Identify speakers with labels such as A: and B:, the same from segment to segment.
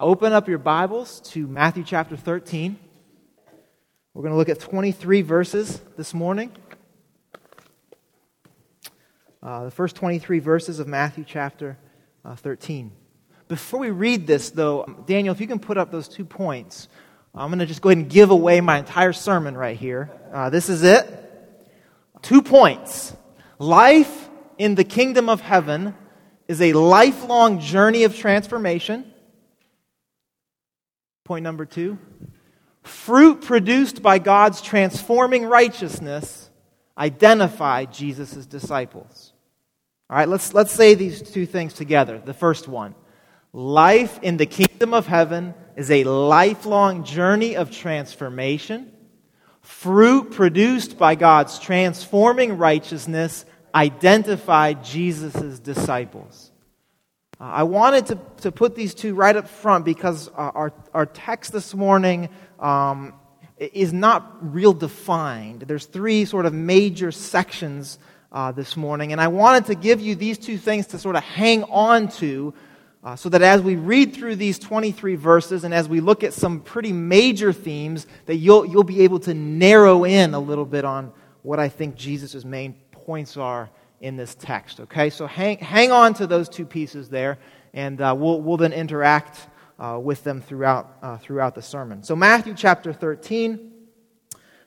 A: Open up your Bibles to Matthew chapter 13. We're going to look at 23 verses this morning. Uh, the first 23 verses of Matthew chapter uh, 13. Before we read this, though, Daniel, if you can put up those two points, I'm going to just go ahead and give away my entire sermon right here. Uh, this is it. Two points. Life in the kingdom of heaven is a lifelong journey of transformation. Point number two fruit produced by God's transforming righteousness identify Jesus' disciples. All right, let's, let's say these two things together. The first one life in the kingdom of heaven is a lifelong journey of transformation. Fruit produced by God's transforming righteousness identify Jesus' disciples. Uh, I wanted to, to put these two right up front because uh, our, our text this morning um, is not real defined. There's three sort of major sections uh, this morning, and I wanted to give you these two things to sort of hang on to uh, so that as we read through these 23 verses and as we look at some pretty major themes, that you'll, you'll be able to narrow in a little bit on what I think Jesus' main points are in this text. Okay, so hang, hang on to those two pieces there, and uh, we'll, we'll then interact uh, with them throughout, uh, throughout the sermon. So, Matthew chapter 13,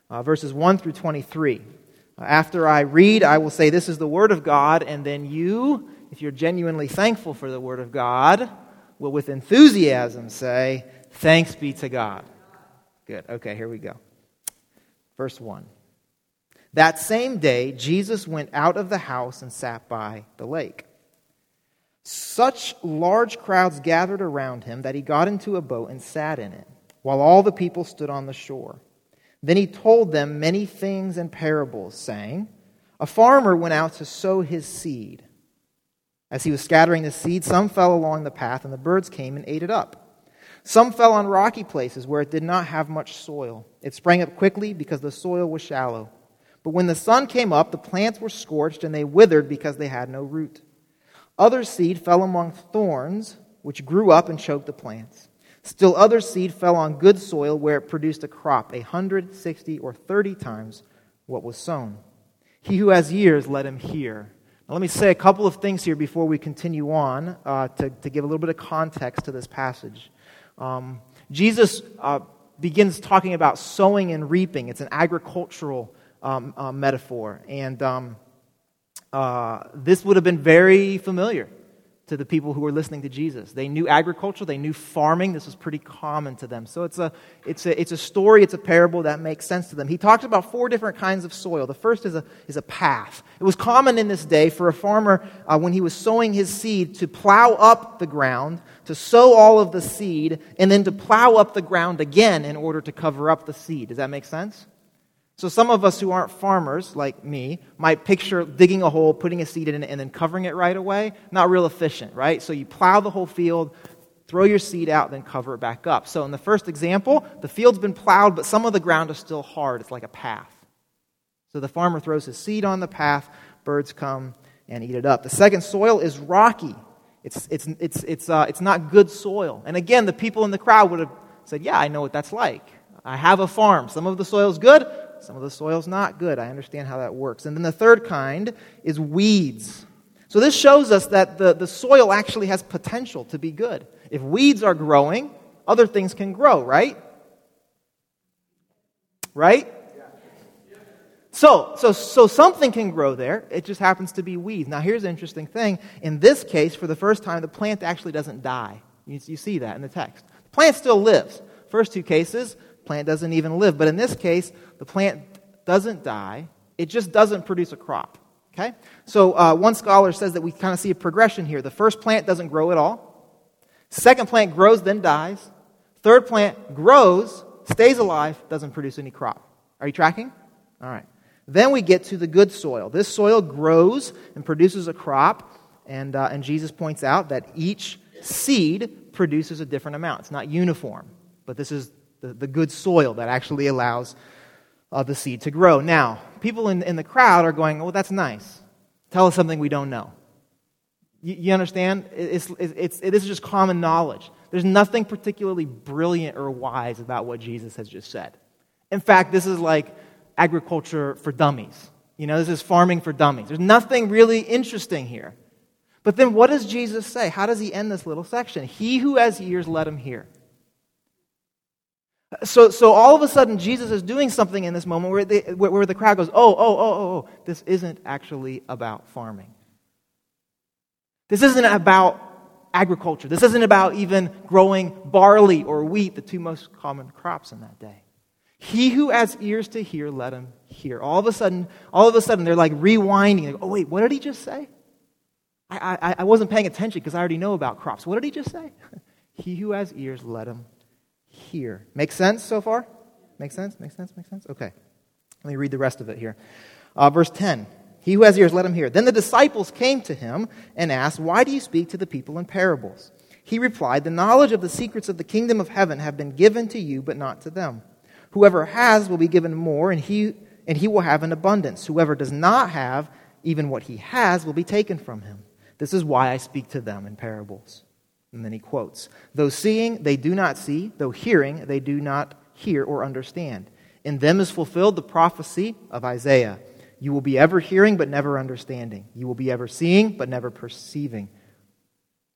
A: uh, verses 1 through 23. Uh, after I read, I will say, This is the Word of God, and then you, if you're genuinely thankful for the Word of God, will with enthusiasm say, Thanks be to God. Good. Okay, here we go. Verse 1. That same day, Jesus went out of the house and sat by the lake. Such large crowds gathered around him that he got into a boat and sat in it, while all the people stood on the shore. Then he told them many things and parables, saying, A farmer went out to sow his seed. As he was scattering the seed, some fell along the path, and the birds came and ate it up. Some fell on rocky places where it did not have much soil. It sprang up quickly because the soil was shallow. But when the sun came up, the plants were scorched and they withered because they had no root. Other seed fell among thorns, which grew up and choked the plants. Still other seed fell on good soil where it produced a crop, a hundred, sixty, or thirty times what was sown. He who has ears, let him hear. Now, let me say a couple of things here before we continue on uh, to, to give a little bit of context to this passage. Um, Jesus uh, begins talking about sowing and reaping, it's an agricultural um, uh, metaphor. And um, uh, this would have been very familiar to the people who were listening to Jesus. They knew agriculture, they knew farming. This was pretty common to them. So it's a, it's a, it's a story, it's a parable that makes sense to them. He talks about four different kinds of soil. The first is a, is a path. It was common in this day for a farmer, uh, when he was sowing his seed, to plow up the ground, to sow all of the seed, and then to plow up the ground again in order to cover up the seed. Does that make sense? So, some of us who aren't farmers, like me, might picture digging a hole, putting a seed in it, and then covering it right away. Not real efficient, right? So, you plow the whole field, throw your seed out, then cover it back up. So, in the first example, the field's been plowed, but some of the ground is still hard. It's like a path. So, the farmer throws his seed on the path, birds come and eat it up. The second soil is rocky, it's, it's, it's, it's, uh, it's not good soil. And again, the people in the crowd would have said, Yeah, I know what that's like. I have a farm. Some of the soil's good, some of the soil's not good. I understand how that works. And then the third kind is weeds. So this shows us that the, the soil actually has potential to be good. If weeds are growing, other things can grow, right? Right? So, so, so something can grow there. It just happens to be weeds. Now, here's an interesting thing. In this case, for the first time, the plant actually doesn't die. You, you see that in the text. The plant still lives. First two cases, plant doesn't even live. But in this case, the plant doesn't die, it just doesn't produce a crop. Okay? So uh, one scholar says that we kind of see a progression here. The first plant doesn't grow at all. Second plant grows, then dies. Third plant grows, stays alive, doesn't produce any crop. Are you tracking? All right. Then we get to the good soil. This soil grows and produces a crop, and, uh, and Jesus points out that each seed produces a different amount. It's not uniform, but this is the, the good soil that actually allows uh, the seed to grow. Now, people in, in the crowd are going, well, that's nice. Tell us something we don't know. You, you understand? It's, it's, it's, it is just common knowledge There's nothing particularly brilliant or wise about what Jesus has just said. In fact, this is like agriculture for dummies. You know, this is farming for dummies. There's nothing really interesting here. But then what does Jesus say? How does he end this little section? He who has ears, let him hear. So, so all of a sudden, Jesus is doing something in this moment where, they, where the crowd goes, oh, oh, oh, oh, oh, this isn't actually about farming. This isn't about agriculture. This isn't about even growing barley or wheat, the two most common crops in that day. He who has ears to hear, let him hear. All of a sudden, all of a sudden, they're like rewinding. Like, oh, wait, what did he just say? I, I, I wasn't paying attention because I already know about crops. What did he just say? he who has ears, let him hear. Make sense so far? Make sense? Make sense? Make sense? Okay. Let me read the rest of it here. Uh, verse 10. He who has ears, let him hear. Then the disciples came to him and asked, Why do you speak to the people in parables? He replied, The knowledge of the secrets of the kingdom of heaven have been given to you, but not to them. Whoever has will be given more, and he, and he will have an abundance. Whoever does not have, even what he has, will be taken from him. This is why I speak to them in parables. And then he quotes Though seeing, they do not see, though hearing, they do not hear or understand. In them is fulfilled the prophecy of Isaiah You will be ever hearing, but never understanding. You will be ever seeing, but never perceiving.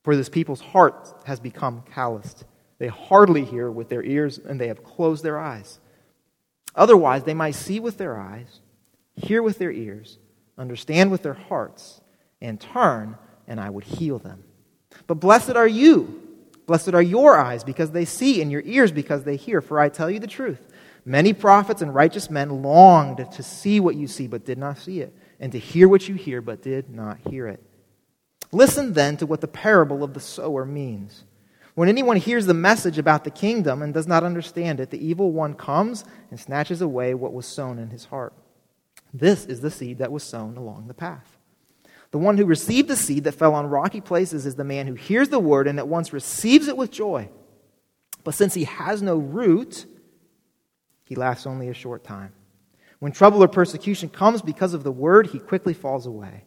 A: For this people's heart has become calloused. They hardly hear with their ears, and they have closed their eyes. Otherwise, they might see with their eyes, hear with their ears, understand with their hearts, and turn, and I would heal them. But blessed are you. Blessed are your eyes because they see, and your ears because they hear. For I tell you the truth. Many prophets and righteous men longed to see what you see, but did not see it, and to hear what you hear, but did not hear it. Listen then to what the parable of the sower means. When anyone hears the message about the kingdom and does not understand it, the evil one comes and snatches away what was sown in his heart. This is the seed that was sown along the path. The one who received the seed that fell on rocky places is the man who hears the word and at once receives it with joy. But since he has no root, he lasts only a short time. When trouble or persecution comes because of the word, he quickly falls away.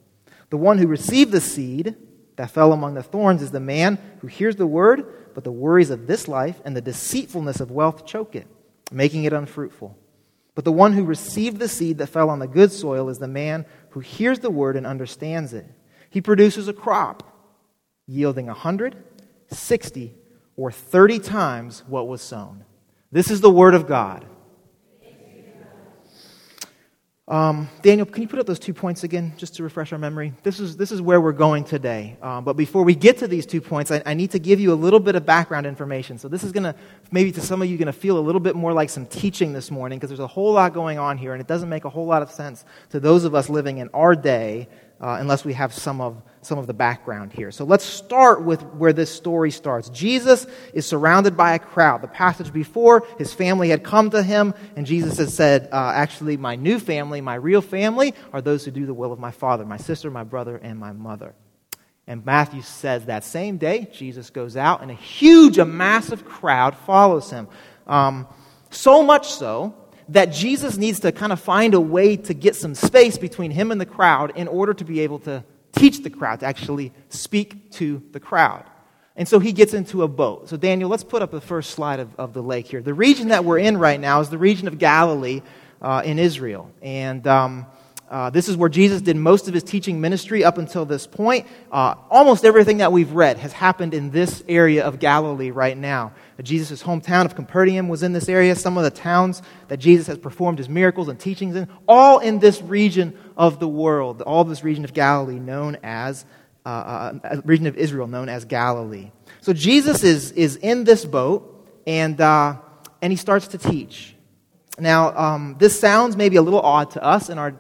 A: The one who received the seed that fell among the thorns is the man who hears the word, but the worries of this life and the deceitfulness of wealth choke it, making it unfruitful. But the one who received the seed that fell on the good soil is the man who hears the word and understands it. He produces a crop yielding a hundred, sixty, or 30 times what was sown. This is the word of God. Um, Daniel, can you put up those two points again, just to refresh our memory? This is, this is where we're going today. Um, but before we get to these two points, I, I, need to give you a little bit of background information. So this is going to, maybe to some of you, going to feel a little bit more like some teaching this morning because there's a whole lot going on here, and it doesn't make a whole lot of sense to those of us living in our day uh, unless we have some of, some of the background here. So let's start with where this story starts. Jesus is surrounded by a crowd. The passage before, his family had come to him, and Jesus had said, uh, Actually, my new family, my real family, are those who do the will of my Father, my sister, my brother, and my mother. And Matthew says that same day, Jesus goes out, and a huge, a massive crowd follows him. Um, so much so that Jesus needs to kind of find a way to get some space between him and the crowd in order to be able to teach the crowd, to actually speak to the crowd. And so he gets into a boat. So, Daniel, let's put up the first slide of, of the lake here. The region that we're in right now is the region of Galilee uh, in Israel. And um, uh, this is where Jesus did most of his teaching ministry up until this point. Uh, almost everything that we've read has happened in this area of Galilee right now. Uh, Jesus' hometown of Capernaum was in this area. Some of the towns that Jesus has performed his miracles and teachings in, all in this region of the world, all this region of Galilee known as, uh, uh region of Israel known as Galilee. So Jesus is, is in this boat, and, uh, and he starts to teach. Now, um, this sounds maybe a little odd to us in our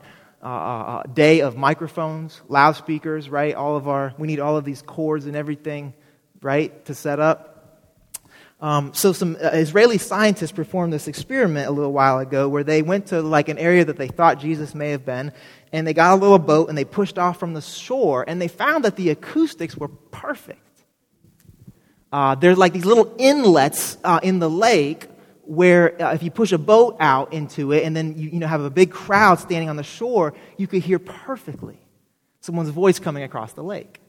A: uh, uh, uh, day of microphones, loudspeakers, right? All of our, we need all of these cords and everything, right, to set up. Um, so some uh, Israeli scientists performed this experiment a little while ago where they went to like an area that they thought Jesus may have been, and they got a little boat and they pushed off from the shore, and they found that the acoustics were perfect. Uh, there's like these little inlets uh, in the lake where uh, if you push a boat out into it and then you, you know, have a big crowd standing on the shore, you could hear perfectly someone's voice coming across the lake.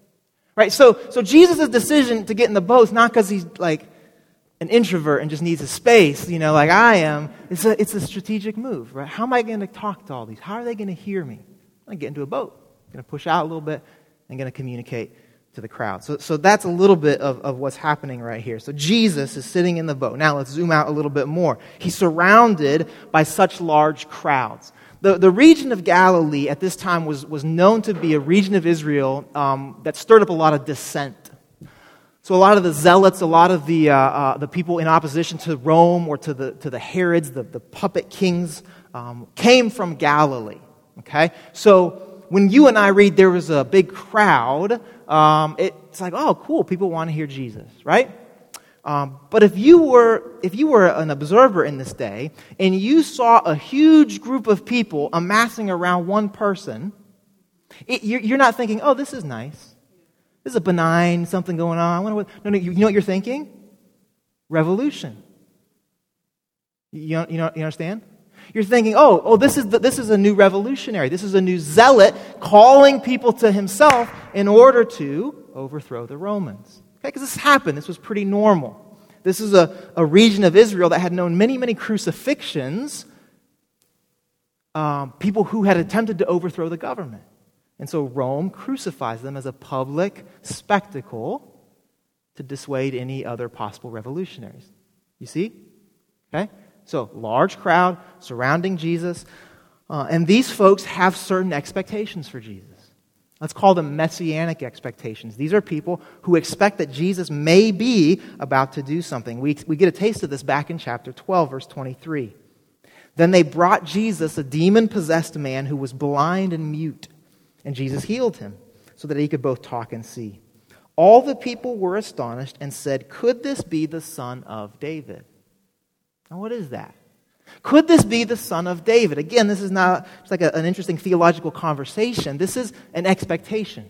A: Right? So, so Jesus' decision to get in the boat is not because he's like an introvert and just needs a space, you know, like I am, it's a, it's a strategic move, right? How am I going to talk to all these? How are they going to hear me? I'm going to get into a boat. I'm going to push out a little bit and going to communicate to the crowd. So, so that's a little bit of, of what's happening right here. So Jesus is sitting in the boat. Now let's zoom out a little bit more. He's surrounded by such large crowds. The, the region of Galilee at this time was, was known to be a region of Israel um, that stirred up a lot of dissent so, a lot of the zealots, a lot of the, uh, uh, the people in opposition to Rome or to the, to the Herods, the, the puppet kings, um, came from Galilee. Okay? So, when you and I read there was a big crowd, um, it's like, oh, cool, people want to hear Jesus, right? Um, but if you, were, if you were an observer in this day and you saw a huge group of people amassing around one person, it, you're, you're not thinking, oh, this is nice. This is a benign something going on. I wonder what, no, no, you, you know what you're thinking? Revolution. You, you, know, you understand? You're thinking, oh, oh this, is the, this is a new revolutionary. This is a new zealot calling people to himself in order to overthrow the Romans. Okay, because this happened. This was pretty normal. This is a, a region of Israel that had known many, many crucifixions, um, people who had attempted to overthrow the government. And so Rome crucifies them as a public spectacle to dissuade any other possible revolutionaries. You see? Okay? So, large crowd surrounding Jesus. Uh, and these folks have certain expectations for Jesus. Let's call them messianic expectations. These are people who expect that Jesus may be about to do something. We, we get a taste of this back in chapter 12, verse 23. Then they brought Jesus, a demon possessed man who was blind and mute. And Jesus healed him so that he could both talk and see. All the people were astonished and said, Could this be the son of David? Now, what is that? Could this be the son of David? Again, this is not it's like a, an interesting theological conversation. This is an expectation.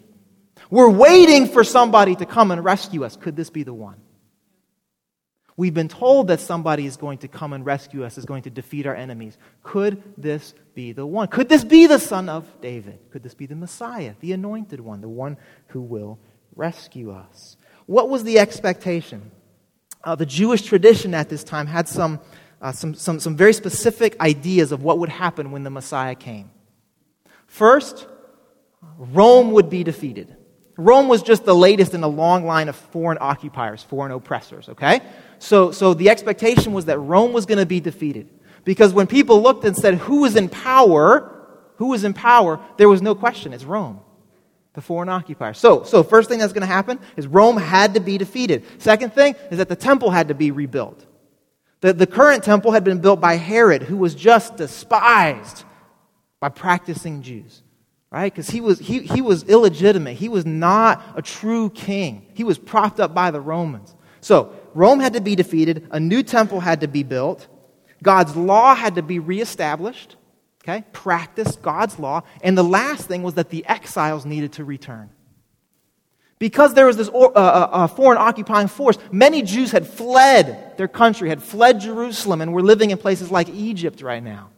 A: We're waiting for somebody to come and rescue us. Could this be the one? We've been told that somebody is going to come and rescue us, is going to defeat our enemies. Could this be the one? Could this be the son of David? Could this be the Messiah, the anointed one, the one who will rescue us? What was the expectation? Uh, the Jewish tradition at this time had some, uh, some, some, some very specific ideas of what would happen when the Messiah came. First, Rome would be defeated. Rome was just the latest in a long line of foreign occupiers, foreign oppressors, okay? So, so the expectation was that Rome was going to be defeated. Because when people looked and said, who is in power? Who is in power? There was no question. It's Rome, the foreign occupier. So, so first thing that's going to happen is Rome had to be defeated. Second thing is that the temple had to be rebuilt. The, the current temple had been built by Herod, who was just despised by practicing Jews right? Because he was, he, he was illegitimate. He was not a true king. He was propped up by the Romans. So, Rome had to be defeated, a new temple had to be built, God's law had to be reestablished, okay? Practice God's law. And the last thing was that the exiles needed to return. Because there was this uh, uh, uh, foreign occupying force, many Jews had fled their country, had fled Jerusalem, and were living in places like Egypt right now.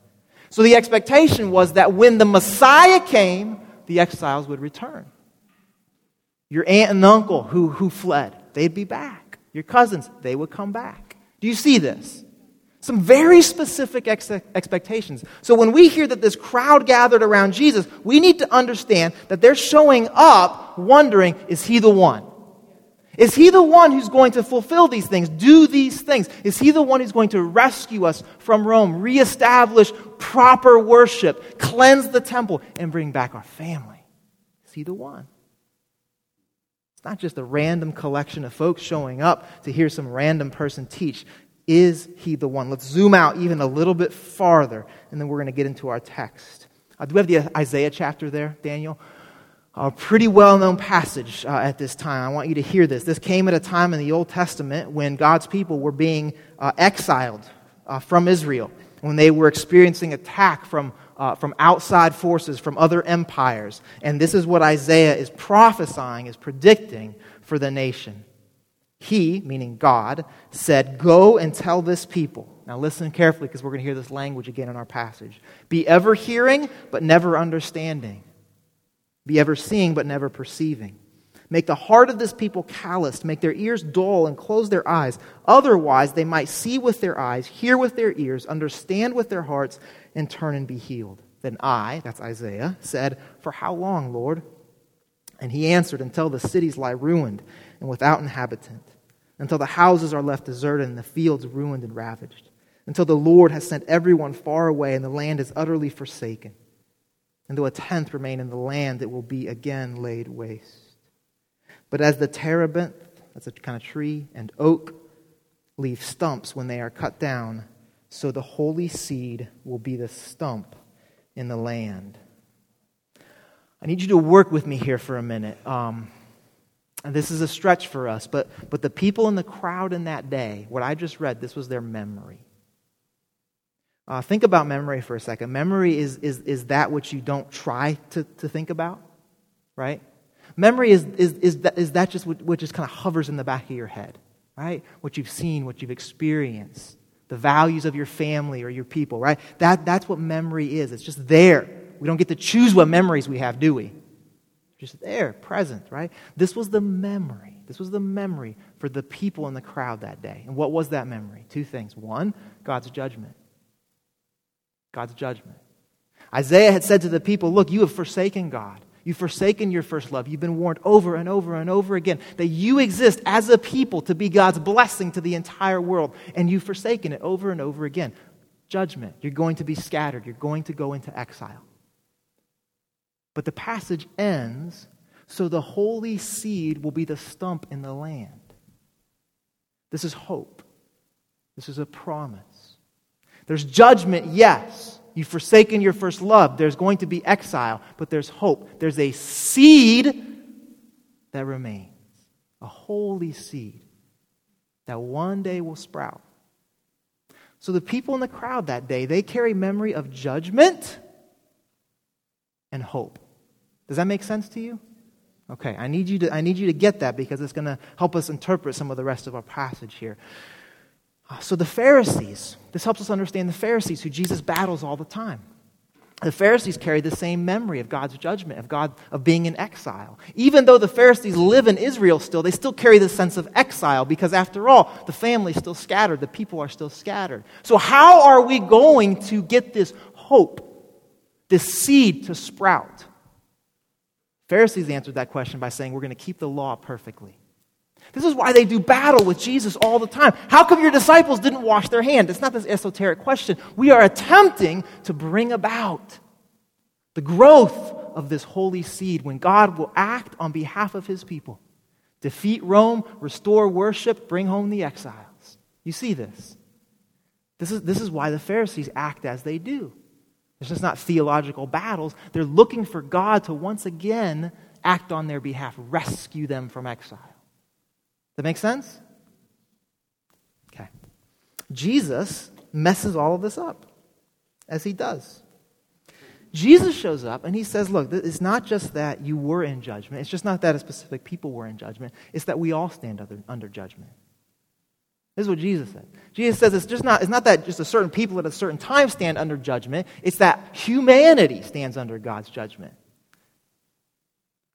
A: So the expectation was that when the Messiah came, the exiles would return. Your aunt and uncle who, who fled, they'd be back. Your cousins, they would come back. Do you see this? Some very specific ex- expectations. So when we hear that this crowd gathered around Jesus, we need to understand that they're showing up wondering, is he the one? Is he the one who's going to fulfill these things, do these things? Is he the one who's going to rescue us from Rome, reestablish proper worship, cleanse the temple, and bring back our family? Is he the one? It's not just a random collection of folks showing up to hear some random person teach. Is he the one? Let's zoom out even a little bit farther, and then we're going to get into our text. Uh, do we have the Isaiah chapter there, Daniel? a pretty well known passage uh, at this time. I want you to hear this. This came at a time in the Old Testament when God's people were being uh, exiled uh, from Israel, when they were experiencing attack from, uh, from outside forces, from other empires. And this is what Isaiah is prophesying, is predicting for the nation. He, meaning God, said, Go and tell this people. Now listen carefully because we're going to hear this language again in our passage. Be ever hearing, but never understanding be ever seeing but never perceiving. Make the heart of this people calloused, make their ears dull, and close their eyes. Otherwise, they might see with their eyes, hear with their ears, understand with their hearts, and turn and be healed. Then I, that's Isaiah, said, For how long, Lord? And he answered, Until the cities lie ruined and without inhabitant, until the houses are left deserted and the fields ruined and ravaged, until the Lord has sent everyone far away and the land is utterly forsaken. And though a tenth remain in the land, it will be again laid waste. But as the terebinth, that's a kind of tree, and oak leave stumps when they are cut down, so the holy seed will be the stump in the land. I need you to work with me here for a minute. Um, this is a stretch for us, but, but the people in the crowd in that day, what I just read, this was their memory. Uh, think about memory for a second. Memory is, is, is that which you don't try to, to think about, right? Memory is, is, is, that, is that just what, what just kind of hovers in the back of your head, right? What you've seen, what you've experienced, the values of your family or your people, right? That, that's what memory is. It's just there. We don't get to choose what memories we have, do we? Just there, present, right? This was the memory. This was the memory for the people in the crowd that day. And what was that memory? Two things. One, God's judgment. God's judgment. Isaiah had said to the people, Look, you have forsaken God. You've forsaken your first love. You've been warned over and over and over again that you exist as a people to be God's blessing to the entire world, and you've forsaken it over and over again. Judgment. You're going to be scattered. You're going to go into exile. But the passage ends so the holy seed will be the stump in the land. This is hope. This is a promise. There's judgment, yes. You've forsaken your first love. There's going to be exile, but there's hope. There's a seed that remains, a holy seed that one day will sprout. So the people in the crowd that day, they carry memory of judgment and hope. Does that make sense to you? Okay, I need you to, I need you to get that because it's going to help us interpret some of the rest of our passage here. Uh, so, the Pharisees, this helps us understand the Pharisees who Jesus battles all the time. The Pharisees carry the same memory of God's judgment, of God, of being in exile. Even though the Pharisees live in Israel still, they still carry the sense of exile because, after all, the family's still scattered, the people are still scattered. So, how are we going to get this hope, this seed to sprout? Pharisees answered that question by saying, We're going to keep the law perfectly. This is why they do battle with Jesus all the time. How come your disciples didn't wash their hand? It's not this esoteric question. We are attempting to bring about the growth of this holy seed when God will act on behalf of his people. Defeat Rome, restore worship, bring home the exiles. You see this. This is, this is why the Pharisees act as they do. It's just not theological battles. They're looking for God to once again act on their behalf, rescue them from exile. That make sense? Okay. Jesus messes all of this up, as he does. Jesus shows up and he says, Look, it's not just that you were in judgment. It's just not that a specific people were in judgment. It's that we all stand under, under judgment. This is what Jesus said. Jesus says it's just not, it's not that just a certain people at a certain time stand under judgment, it's that humanity stands under God's judgment.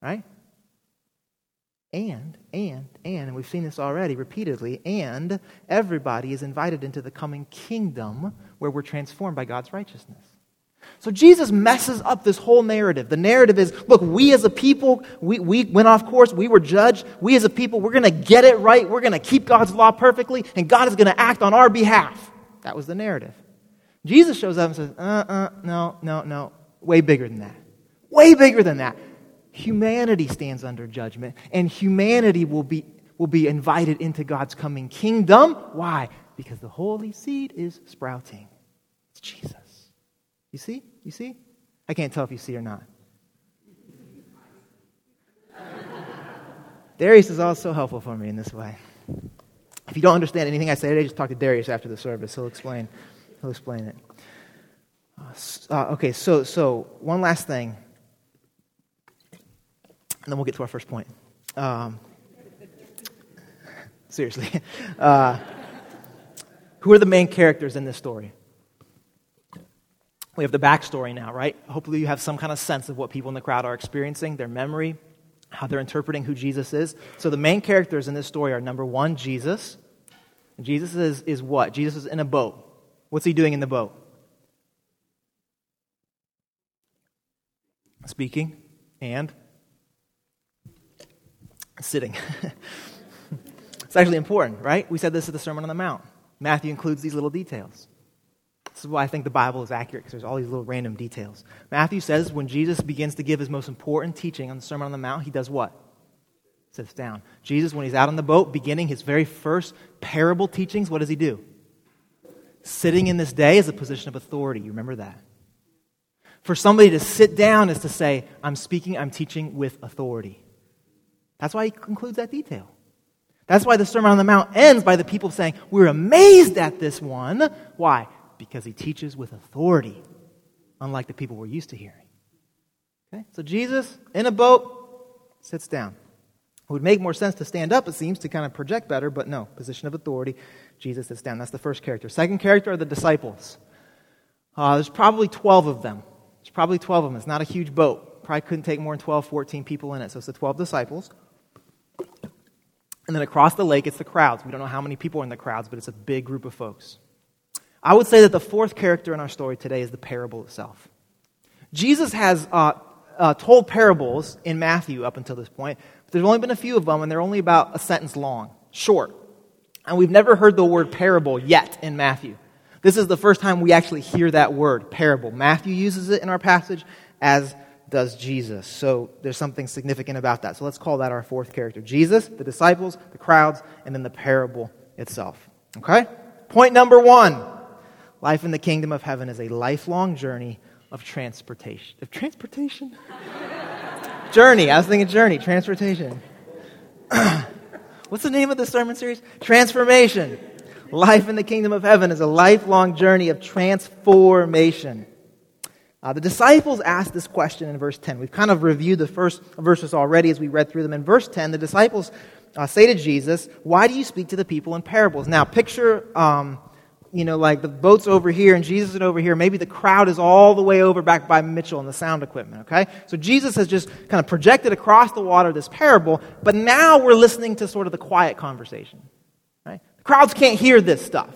A: Right? And, and, and, and we've seen this already repeatedly, and everybody is invited into the coming kingdom where we're transformed by God's righteousness. So Jesus messes up this whole narrative. The narrative is look, we as a people, we, we went off course, we were judged. We as a people, we're going to get it right, we're going to keep God's law perfectly, and God is going to act on our behalf. That was the narrative. Jesus shows up and says, uh uh, no, no, no, way bigger than that. Way bigger than that humanity stands under judgment, and humanity will be, will be invited into God's coming kingdom. Why? Because the holy seed is sprouting. It's Jesus. You see? You see? I can't tell if you see or not. Darius is also helpful for me in this way. If you don't understand anything I say today, just talk to Darius after the service. He'll explain. He'll explain it. Uh, okay, so so one last thing and then we'll get to our first point. Um, seriously. Uh, who are the main characters in this story? We have the backstory now, right? Hopefully, you have some kind of sense of what people in the crowd are experiencing, their memory. how they're interpreting who Jesus is. So the main characters in this story are number one, Jesus. Jesus is, is what? Jesus is in a boat. What's he doing in the boat? Speaking and sitting. it's actually important, right? We said this at the Sermon on the Mount. Matthew includes these little details. This is why I think the Bible is accurate, because there's all these little random details. Matthew says when Jesus begins to give his most important teaching on the Sermon on the Mount, he does what? Sits down. Jesus, when he's out on the boat, beginning his very first parable teachings, what does he do? Sitting in this day is a position of authority. You remember that? For somebody to sit down is to say, I'm speaking, I'm teaching with authority. That's why he concludes that detail. That's why the Sermon on the Mount ends by the people saying, We're amazed at this one. Why? Because he teaches with authority, unlike the people we're used to hearing. Okay? So Jesus, in a boat, sits down. It would make more sense to stand up, it seems, to kind of project better, but no, position of authority. Jesus sits down. That's the first character. Second character are the disciples. Uh, there's probably 12 of them. There's probably 12 of them. It's not a huge boat. Probably couldn't take more than 12, 14 people in it. So it's the 12 disciples. And then across the lake, it's the crowds. We don't know how many people are in the crowds, but it's a big group of folks. I would say that the fourth character in our story today is the parable itself. Jesus has uh, uh, told parables in Matthew up until this point, but there's only been a few of them, and they're only about a sentence long, short. And we've never heard the word parable yet in Matthew. This is the first time we actually hear that word, parable. Matthew uses it in our passage, as does Jesus. So there's something significant about that. So let's call that our fourth character Jesus, the disciples, the crowds, and then the parable itself. Okay? Point number one life in the kingdom of heaven is a lifelong journey of transportation. Of transportation? journey. I was thinking journey, transportation. What's the name of the sermon series? Transformation. Life in the kingdom of heaven is a lifelong journey of transformation. Uh, the disciples asked this question in verse 10. We've kind of reviewed the first verses already as we read through them. In verse 10, the disciples uh, say to Jesus, Why do you speak to the people in parables? Now, picture, um, you know, like the boat's over here and Jesus is over here. Maybe the crowd is all the way over back by Mitchell and the sound equipment, okay? So Jesus has just kind of projected across the water this parable, but now we're listening to sort of the quiet conversation, right? The crowds can't hear this stuff,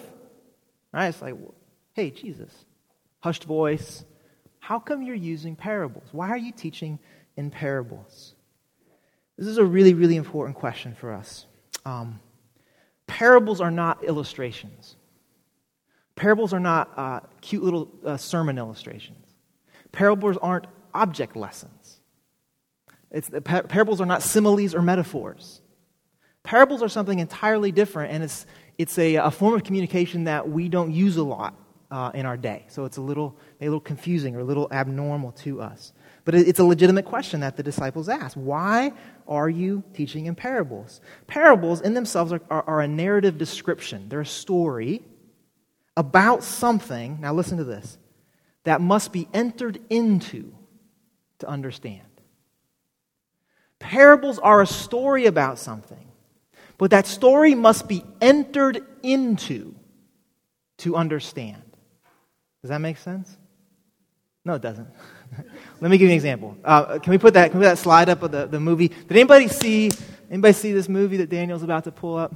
A: right? It's like, hey, Jesus, hushed voice how come you're using parables? Why are you teaching in parables? This is a really, really important question for us. Um, parables are not illustrations. Parables are not uh, cute little uh, sermon illustrations. Parables aren't object lessons. It's, par- parables are not similes or metaphors. Parables are something entirely different, and it's, it's a, a form of communication that we don't use a lot uh, in our day. So it's a little, a little confusing or a little abnormal to us. But it's a legitimate question that the disciples ask. Why are you teaching in parables? Parables in themselves are, are, are a narrative description, they're a story about something, now listen to this, that must be entered into to understand. Parables are a story about something, but that story must be entered into to understand. Does that make sense? No, it doesn't. Let me give you an example. Uh, can we put that? Can we put that slide up of the, the movie? Did anybody see? Anybody see this movie that Daniel's about to pull up?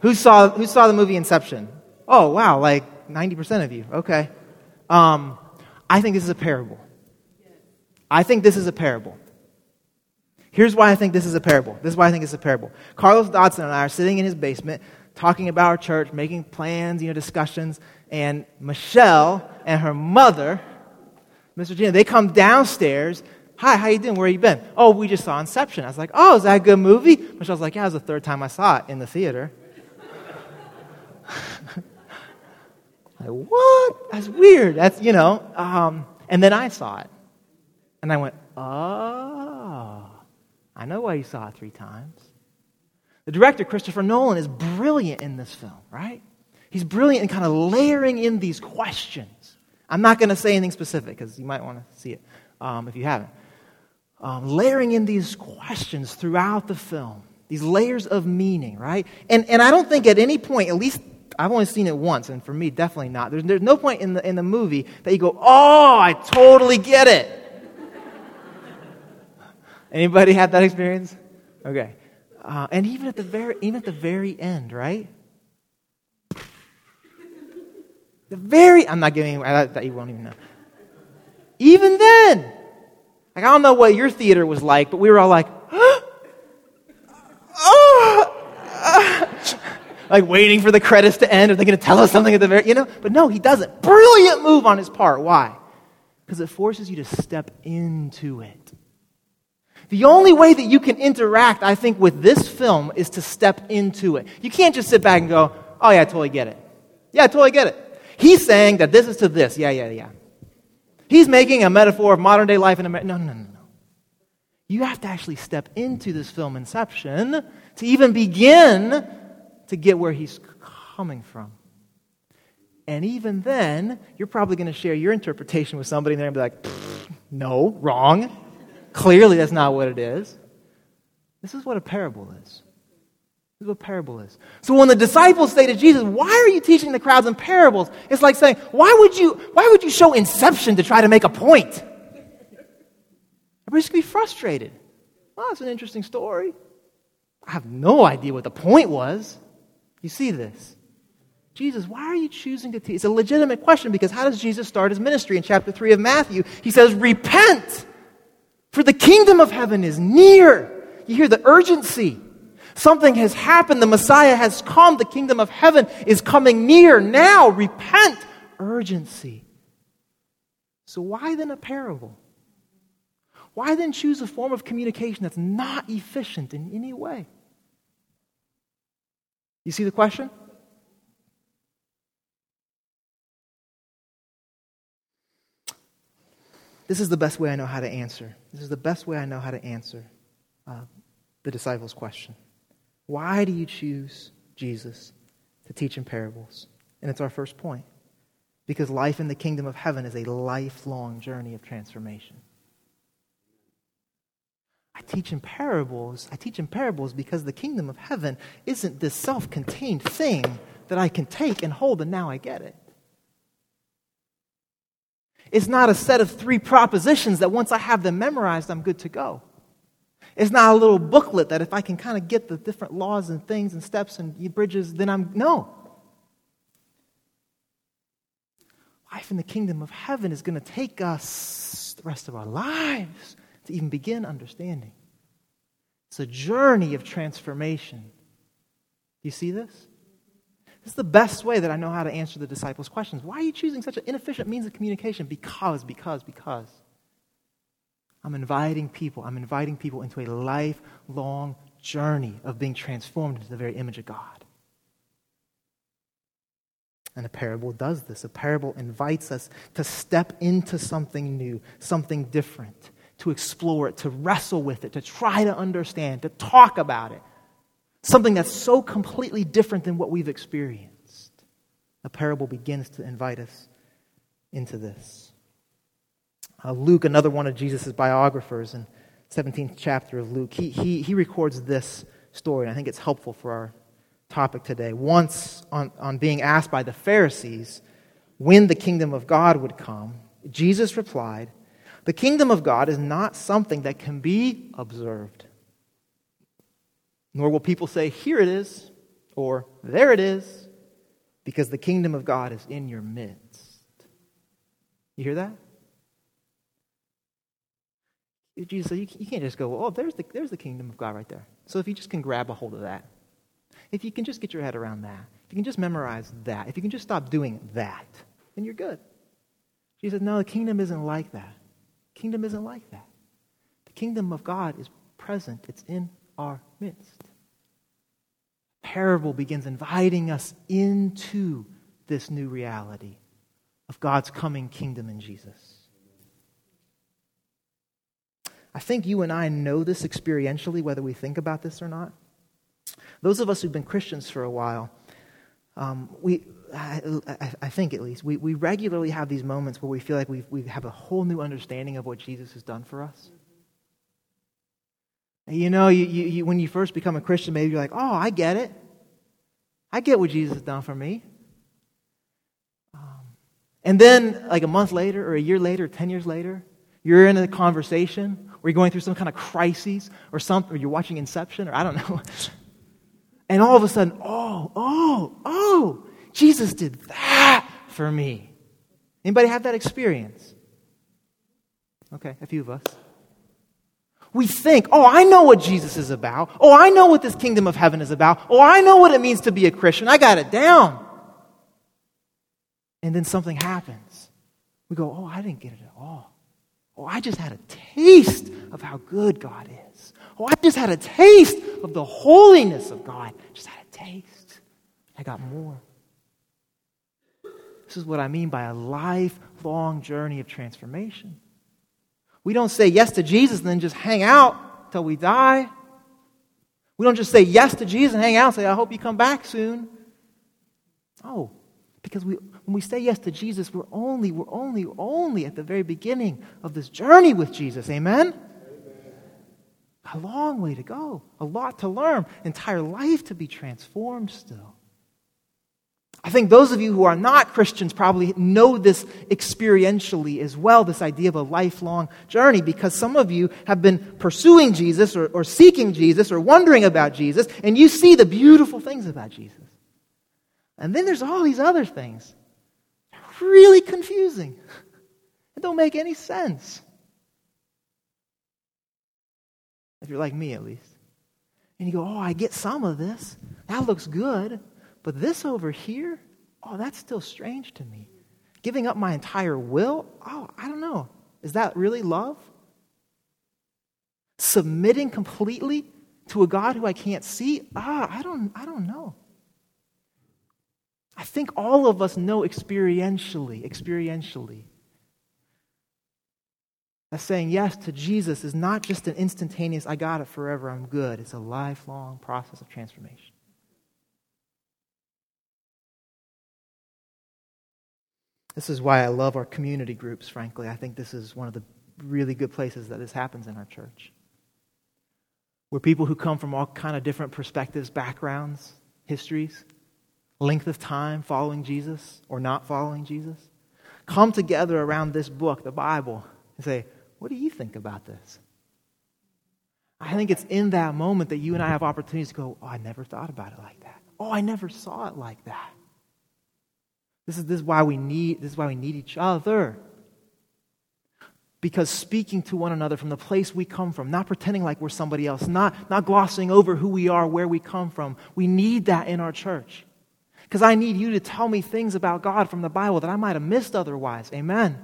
A: Who saw Who saw the movie Inception? Oh wow, like ninety percent of you. Okay. Um, I think this is a parable. I think this is a parable. Here's why I think this is a parable. This is why I think it's a parable. Carlos Dodson and I are sitting in his basement talking about our church, making plans, you know, discussions, and Michelle and her mother, Mr. Gina, they come downstairs. Hi, how you doing? Where you been? Oh, we just saw Inception. I was like, oh, is that a good movie? Michelle's like, yeah, it was the third time I saw it in the theater. like, what? That's weird. That's, you know. Um, and then I saw it. And I went, oh, I know why you saw it three times. The director, Christopher Nolan, is brilliant in this film, right? He's brilliant in kind of layering in these questions. I'm not going to say anything specific because you might want to see it um, if you haven't. Um, layering in these questions throughout the film, these layers of meaning, right? And, and I don't think at any point, at least I've only seen it once, and for me, definitely not. There's, there's no point in the, in the movie that you go, oh, I totally get it. Anybody had that experience? Okay. Uh, and even at the very, even at the very end, right? The very, I'm not giving, that, that you won't even know. Even then, like I don't know what your theater was like, but we were all like, oh, like waiting for the credits to end. Are they going to tell us something at the very, you know? But no, he doesn't. Brilliant move on his part. Why? Because it forces you to step into it. The only way that you can interact, I think, with this film is to step into it. You can't just sit back and go, oh, yeah, I totally get it. Yeah, I totally get it. He's saying that this is to this. Yeah, yeah, yeah. He's making a metaphor of modern day life in America. No, no, no, no. You have to actually step into this film Inception to even begin to get where he's coming from. And even then, you're probably going to share your interpretation with somebody and they're going to be like, no, wrong. Clearly, that's not what it is. This is what a parable is. This is what a parable is. So when the disciples say to Jesus, Why are you teaching the crowds in parables? It's like saying, Why would you, why would you show inception to try to make a point? Everybody's going to be frustrated. Well, that's an interesting story. I have no idea what the point was. You see this. Jesus, why are you choosing to teach? It's a legitimate question because how does Jesus start his ministry in chapter 3 of Matthew? He says, Repent for the kingdom of heaven is near. You hear the urgency. Something has happened. The Messiah has come. The kingdom of heaven is coming near. Now, repent. Urgency. So, why then a parable? Why then choose a form of communication that's not efficient in any way? You see the question? This is the best way I know how to answer. This is the best way I know how to answer uh, the disciples' question. Why do you choose Jesus to teach in parables? And it's our first point. Because life in the kingdom of heaven is a lifelong journey of transformation. I teach in parables. I teach in parables because the kingdom of heaven isn't this self contained thing that I can take and hold and now I get it. It's not a set of three propositions that once I have them memorized, I'm good to go. It's not a little booklet that if I can kind of get the different laws and things and steps and bridges, then I'm. No. Life in the kingdom of heaven is going to take us the rest of our lives to even begin understanding. It's a journey of transformation. Do you see this? This is the best way that I know how to answer the disciples' questions. Why are you choosing such an inefficient means of communication? Because, because, because. I'm inviting people, I'm inviting people into a lifelong journey of being transformed into the very image of God. And a parable does this. A parable invites us to step into something new, something different, to explore it, to wrestle with it, to try to understand, to talk about it, something that's so completely different than what we've experienced. A parable begins to invite us into this. Uh, Luke, another one of Jesus' biographers, in 17th chapter of Luke, he, he, he records this story, and I think it's helpful for our topic today. Once, on, on being asked by the Pharisees when the kingdom of God would come, Jesus replied, The kingdom of God is not something that can be observed nor will people say, Here it is, or There it is, because the kingdom of God is in your midst. You hear that? Jesus said, you can't just go, oh, there's the, there's the kingdom of God right there. So if you just can grab a hold of that, if you can just get your head around that, if you can just memorize that, if you can just stop doing that, then you're good. Jesus said, no, the kingdom isn't like that. Kingdom isn't like that. The kingdom of God is present, it's in our midst. Parable begins inviting us into this new reality of God's coming kingdom in Jesus. I think you and I know this experientially, whether we think about this or not. Those of us who've been Christians for a while, um, we, I, I, think at least, we, we regularly have these moments where we feel like we we have a whole new understanding of what Jesus has done for us. You know, you, you, when you first become a Christian, maybe you're like, oh, I get it. I get what Jesus has done for me. Um, and then, like a month later, or a year later, or 10 years later, you're in a conversation, or you're going through some kind of crisis, or something, or you're watching Inception, or I don't know. and all of a sudden, oh, oh, oh, Jesus did that for me. Anybody have that experience? Okay, a few of us. We think, oh, I know what Jesus is about. Oh, I know what this kingdom of heaven is about. Oh, I know what it means to be a Christian. I got it down. And then something happens. We go, oh, I didn't get it at all. Oh, I just had a taste of how good God is. Oh, I just had a taste of the holiness of God. Just had a taste. I got more. This is what I mean by a lifelong journey of transformation. We don't say yes to Jesus and then just hang out till we die. We don't just say yes to Jesus and hang out and say, I hope you come back soon. Oh, because we, when we say yes to Jesus, we're only, we're only, only at the very beginning of this journey with Jesus. Amen? Amen? A long way to go, a lot to learn, entire life to be transformed still. I think those of you who are not Christians probably know this experientially as well, this idea of a lifelong journey, because some of you have been pursuing Jesus or, or, seeking Jesus or wondering about Jesus, and you see the beautiful things about Jesus. And then there's all these other things. Really confusing. It don't make any sense. If you're like me, at least. And you go, oh, I get some of this. That looks good. But this over here, oh, that's still strange to me. Giving up my entire will, oh, I don't know. Is that really love? Submitting completely to a God who I can't see? Ah, I don't, I don't know. I think all of us know experientially, experientially, that saying yes to Jesus is not just an instantaneous, I got it forever, I'm good. It's a lifelong process of transformation. This is why I love our community groups, frankly. I think this is one of the really good places that this happens in our church. Where people who come from all kind of different perspectives, backgrounds, histories, length of time following Jesus or not following Jesus, come together around this book, the Bible, and say, What do you think about this? I think it's in that moment that you and I have opportunities to go, Oh, I never thought about it like that. Oh, I never saw it like that. This is, this is why we need this is why we need each other. Because speaking to one another from the place we come from, not pretending like we're somebody else, not, not glossing over who we are, where we come from, we need that in our church. Because I need you to tell me things about God from the Bible that I might have missed otherwise. Amen.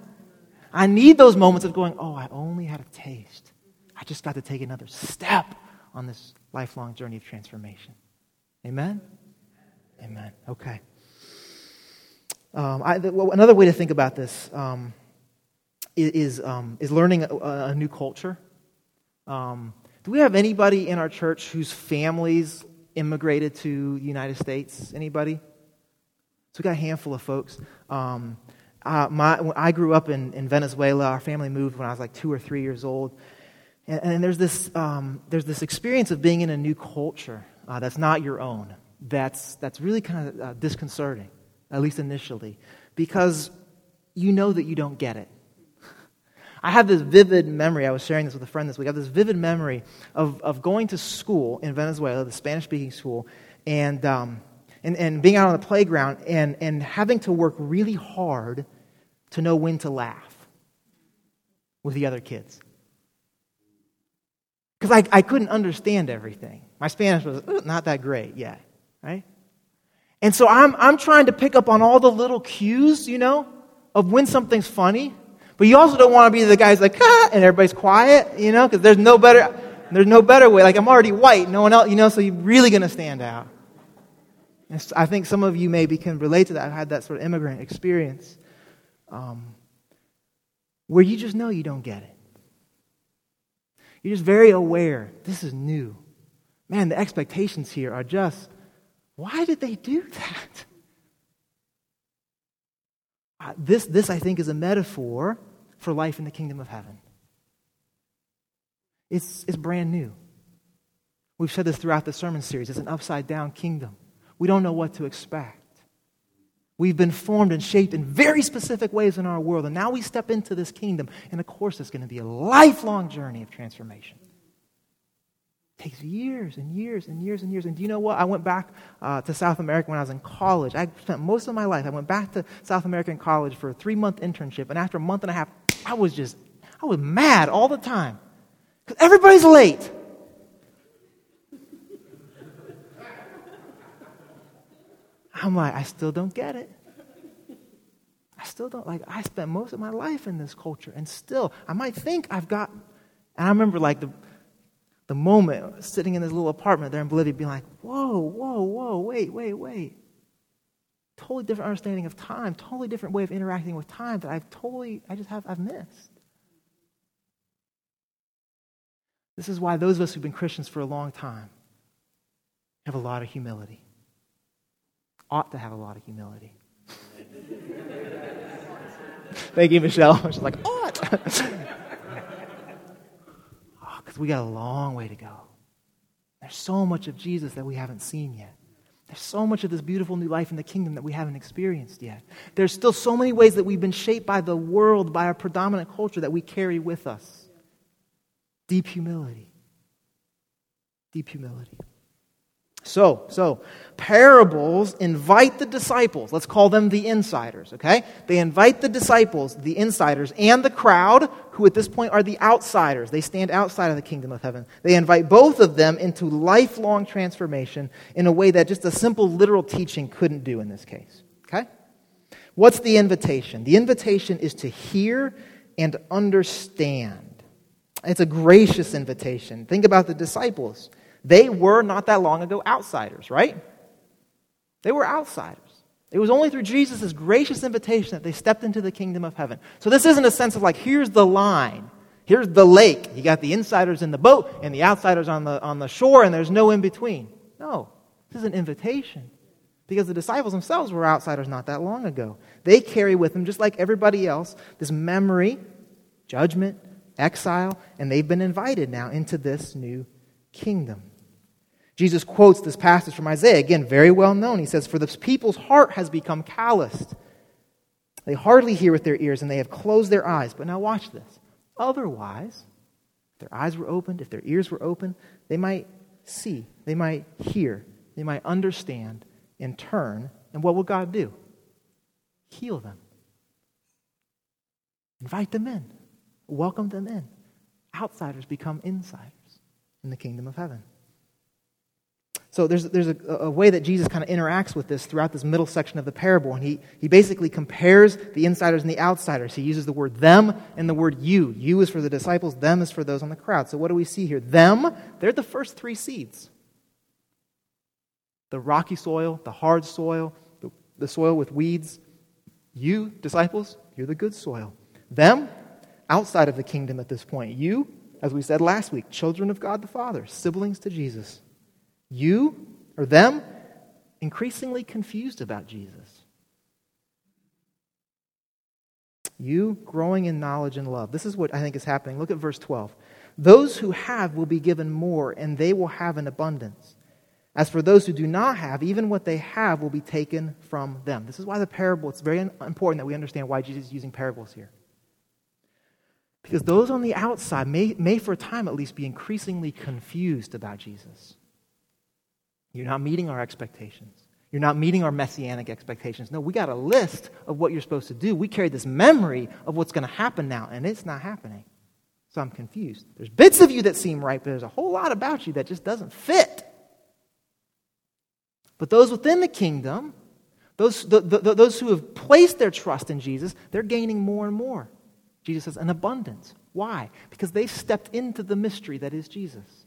A: I need those moments of going, oh, I only had a taste. I just got to take another step on this lifelong journey of transformation. Amen? Amen. Okay. Um, I, well, another way to think about this um, is, um, is learning a, a, new culture. Um, do we have anybody in our church whose families immigrated to the United States? Anybody? So we got a handful of folks. Um, uh, my, I grew up in, in Venezuela. Our family moved when I was like two or three years old. And, and there's, this, um, there's this experience of being in a new culture uh, that's not your own. That's, that's really kind of uh, disconcerting at least initially, because you know that you don't get it. I have this vivid memory. I was sharing this with a friend this week. I have this vivid memory of, of going to school in Venezuela, the Spanish speaking school, and, um, and, and being out on the playground and, and having to work really hard to know when to laugh with the other kids. Because I, I couldn't understand everything. My Spanish was not that great yet, right? And so I'm, I'm trying to pick up on all the little cues, you know, of when something's funny. But you also don't want to be the guy who's like, ah, and everybody's quiet, you know, because there's no better, there's no better way. Like I'm already white, no one else, you know, so you're really going to stand out. And I think some of you maybe can relate to that. I've had that sort of immigrant experience um, where you just know you don't get it. You're just very aware. This is new. Man, the expectations here are just why did they do that? Uh, this, this, I think, is a metaphor for life in the kingdom of heaven. It's, it's brand new. We've said this throughout the sermon series. It's an upside down kingdom. We don't know what to expect. We've been formed and shaped in very specific ways in our world, and now we step into this kingdom, and of course, it's going to be a lifelong journey of transformation. Takes years and years and years and years. And do you know what? I went back uh, to South America when I was in college. I spent most of my life, I went back to South American college for a three month internship, and after a month and a half, I was just, I was mad all the time. Because everybody's late. I'm like, I still don't get it. I still don't like I spent most of my life in this culture and still I might think I've got and I remember like the the moment sitting in this little apartment there in Bolivia being like, whoa, whoa, whoa, wait, wait, wait. Totally different understanding of time, totally different way of interacting with time that I've totally I just have I've missed. This is why those of us who've been Christians for a long time have a lot of humility ought to have a lot of humility. Thank you, Michelle. She's like, ought. Because we got a long way to go. There's so much of Jesus that we haven't seen yet. There's so much of this beautiful new life in the kingdom that we haven't experienced yet. There's still so many ways that we've been shaped by the world, by our predominant culture that we carry with us. Deep humility. Deep humility. So, so parables invite the disciples. Let's call them the insiders, okay? They invite the disciples, the insiders, and the crowd, who at this point are the outsiders. They stand outside of the kingdom of heaven. They invite both of them into lifelong transformation in a way that just a simple literal teaching couldn't do in this case, okay? What's the invitation? The invitation is to hear and understand. It's a gracious invitation. Think about the disciples. They were not that long ago outsiders, right? They were outsiders. It was only through Jesus' gracious invitation that they stepped into the kingdom of heaven. So this isn't a sense of like, here's the line, here's the lake. You got the insiders in the boat and the outsiders on the, on the shore, and there's no in between. No, this is an invitation. Because the disciples themselves were outsiders not that long ago. They carry with them, just like everybody else, this memory, judgment, exile, and they've been invited now into this new kingdom. Jesus quotes this passage from Isaiah, again, very well known. He says, For the people's heart has become calloused. They hardly hear with their ears, and they have closed their eyes. But now watch this. Otherwise, if their eyes were opened, if their ears were open, they might see, they might hear, they might understand and turn. And what will God do? Heal them. Invite them in. Welcome them in. Outsiders become insiders in the kingdom of heaven. So there's, there's a, a, way that Jesus kind of interacts with this throughout this middle section of the parable. And he, he basically compares the insiders and the outsiders. He uses the word them and the word you. You is for the disciples, them is for those on the crowd. So what do we see here? Them, they're the first three seeds the rocky soil, the hard soil, the, the soil with weeds. You, disciples, you're the good soil. Them, outside of the kingdom at this point. You, as we said last week, children of God the Father, siblings to Jesus. You or them increasingly confused about Jesus. You growing in knowledge and love. This is what I think is happening. Look at verse 12. Those who have will be given more, and they will have an abundance. As for those who do not have, even what they have will be taken from them. This is why the parable, it's very important that we understand why Jesus is using parables here. Because those on the outside may, may, for a time at least, be increasingly confused about Jesus. You're not meeting our expectations. You're not meeting our messianic expectations. No, we got a list of what you're supposed to do. We carry this memory of what's going to happen now, and it's not happening. So I'm confused. There's bits of you that seem right, but there's a whole lot about you that just doesn't fit. But those within the kingdom, those, the, the, those who have placed their trust in Jesus, they're gaining more and more. Jesus says, an abundance. Why? Because they've stepped into the mystery that is Jesus.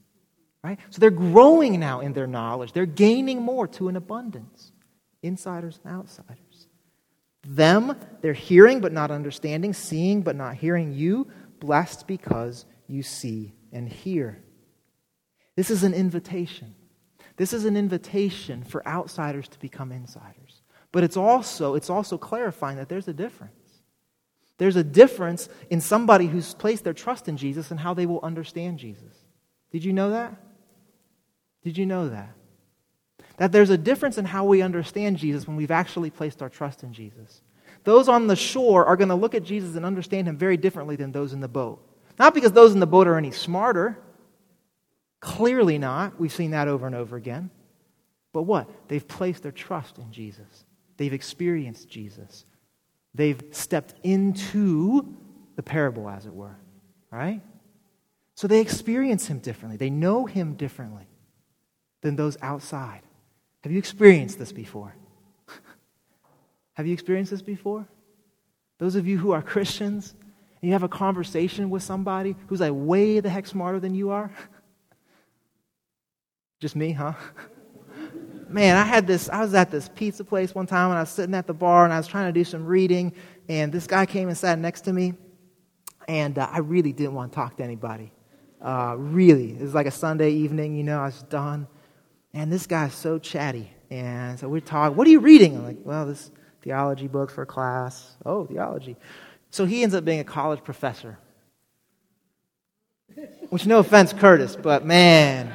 A: Right? So they're growing now in their knowledge. They're gaining more to an abundance. Insiders and outsiders. Them, they're hearing but not understanding, seeing but not hearing. You, blessed because you see and hear. This is an invitation. This is an invitation for outsiders to become insiders. But it's also, it's also clarifying that there's a difference. There's a difference in somebody who's placed their trust in Jesus and how they will understand Jesus. Did you know that? Did you know that? That there's a difference in how we understand Jesus when we've actually placed our trust in Jesus. Those on the shore are going to look at Jesus and understand him very differently than those in the boat. Not because those in the boat are any smarter. Clearly not. We've seen that over and over again. But what? They've placed their trust in Jesus. They've experienced Jesus. They've stepped into the parable, as it were. Right? So they experience him differently. They know him differently than those outside. Have you experienced this before? have you experienced this before? Those of you who are Christians, and you have a conversation with somebody who's like way the heck smarter than you are? Just me, huh? Man, I had this, I was at this pizza place one time and I was sitting at the bar and I was trying to do some reading, and this guy came and sat next to me, and uh, I really didn't want to talk to anybody. Uh, really. It was like a Sunday evening, you know, I was done. And this guy's so chatty. And so we're talking, what are you reading? I'm like, well, this theology book for class. Oh, theology. So he ends up being a college professor. Which, no offense, Curtis, but man.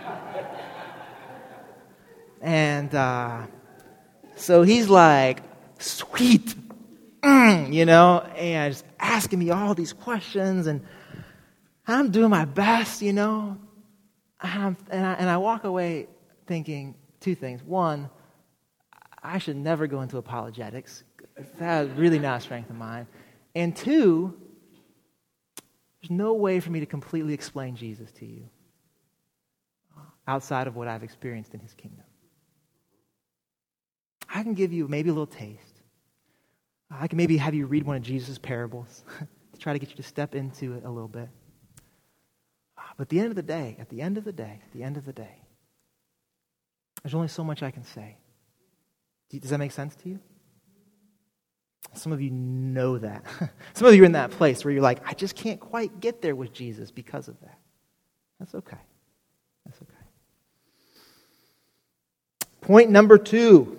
A: And uh, so he's like, sweet, mm, you know, and just asking me all these questions. And I'm doing my best, you know. And, I, and I walk away thinking two things. One, I should never go into apologetics. That's really not a strength of mine. And two, there's no way for me to completely explain Jesus to you outside of what I've experienced in his kingdom. I can give you maybe a little taste. I can maybe have you read one of Jesus' parables to try to get you to step into it a little bit. But at the end of the day, at the end of the day, at the end of the day, there's only so much I can say. Does that make sense to you? Some of you know that. Some of you are in that place where you're like, I just can't quite get there with Jesus because of that. That's okay. That's okay. Point number two.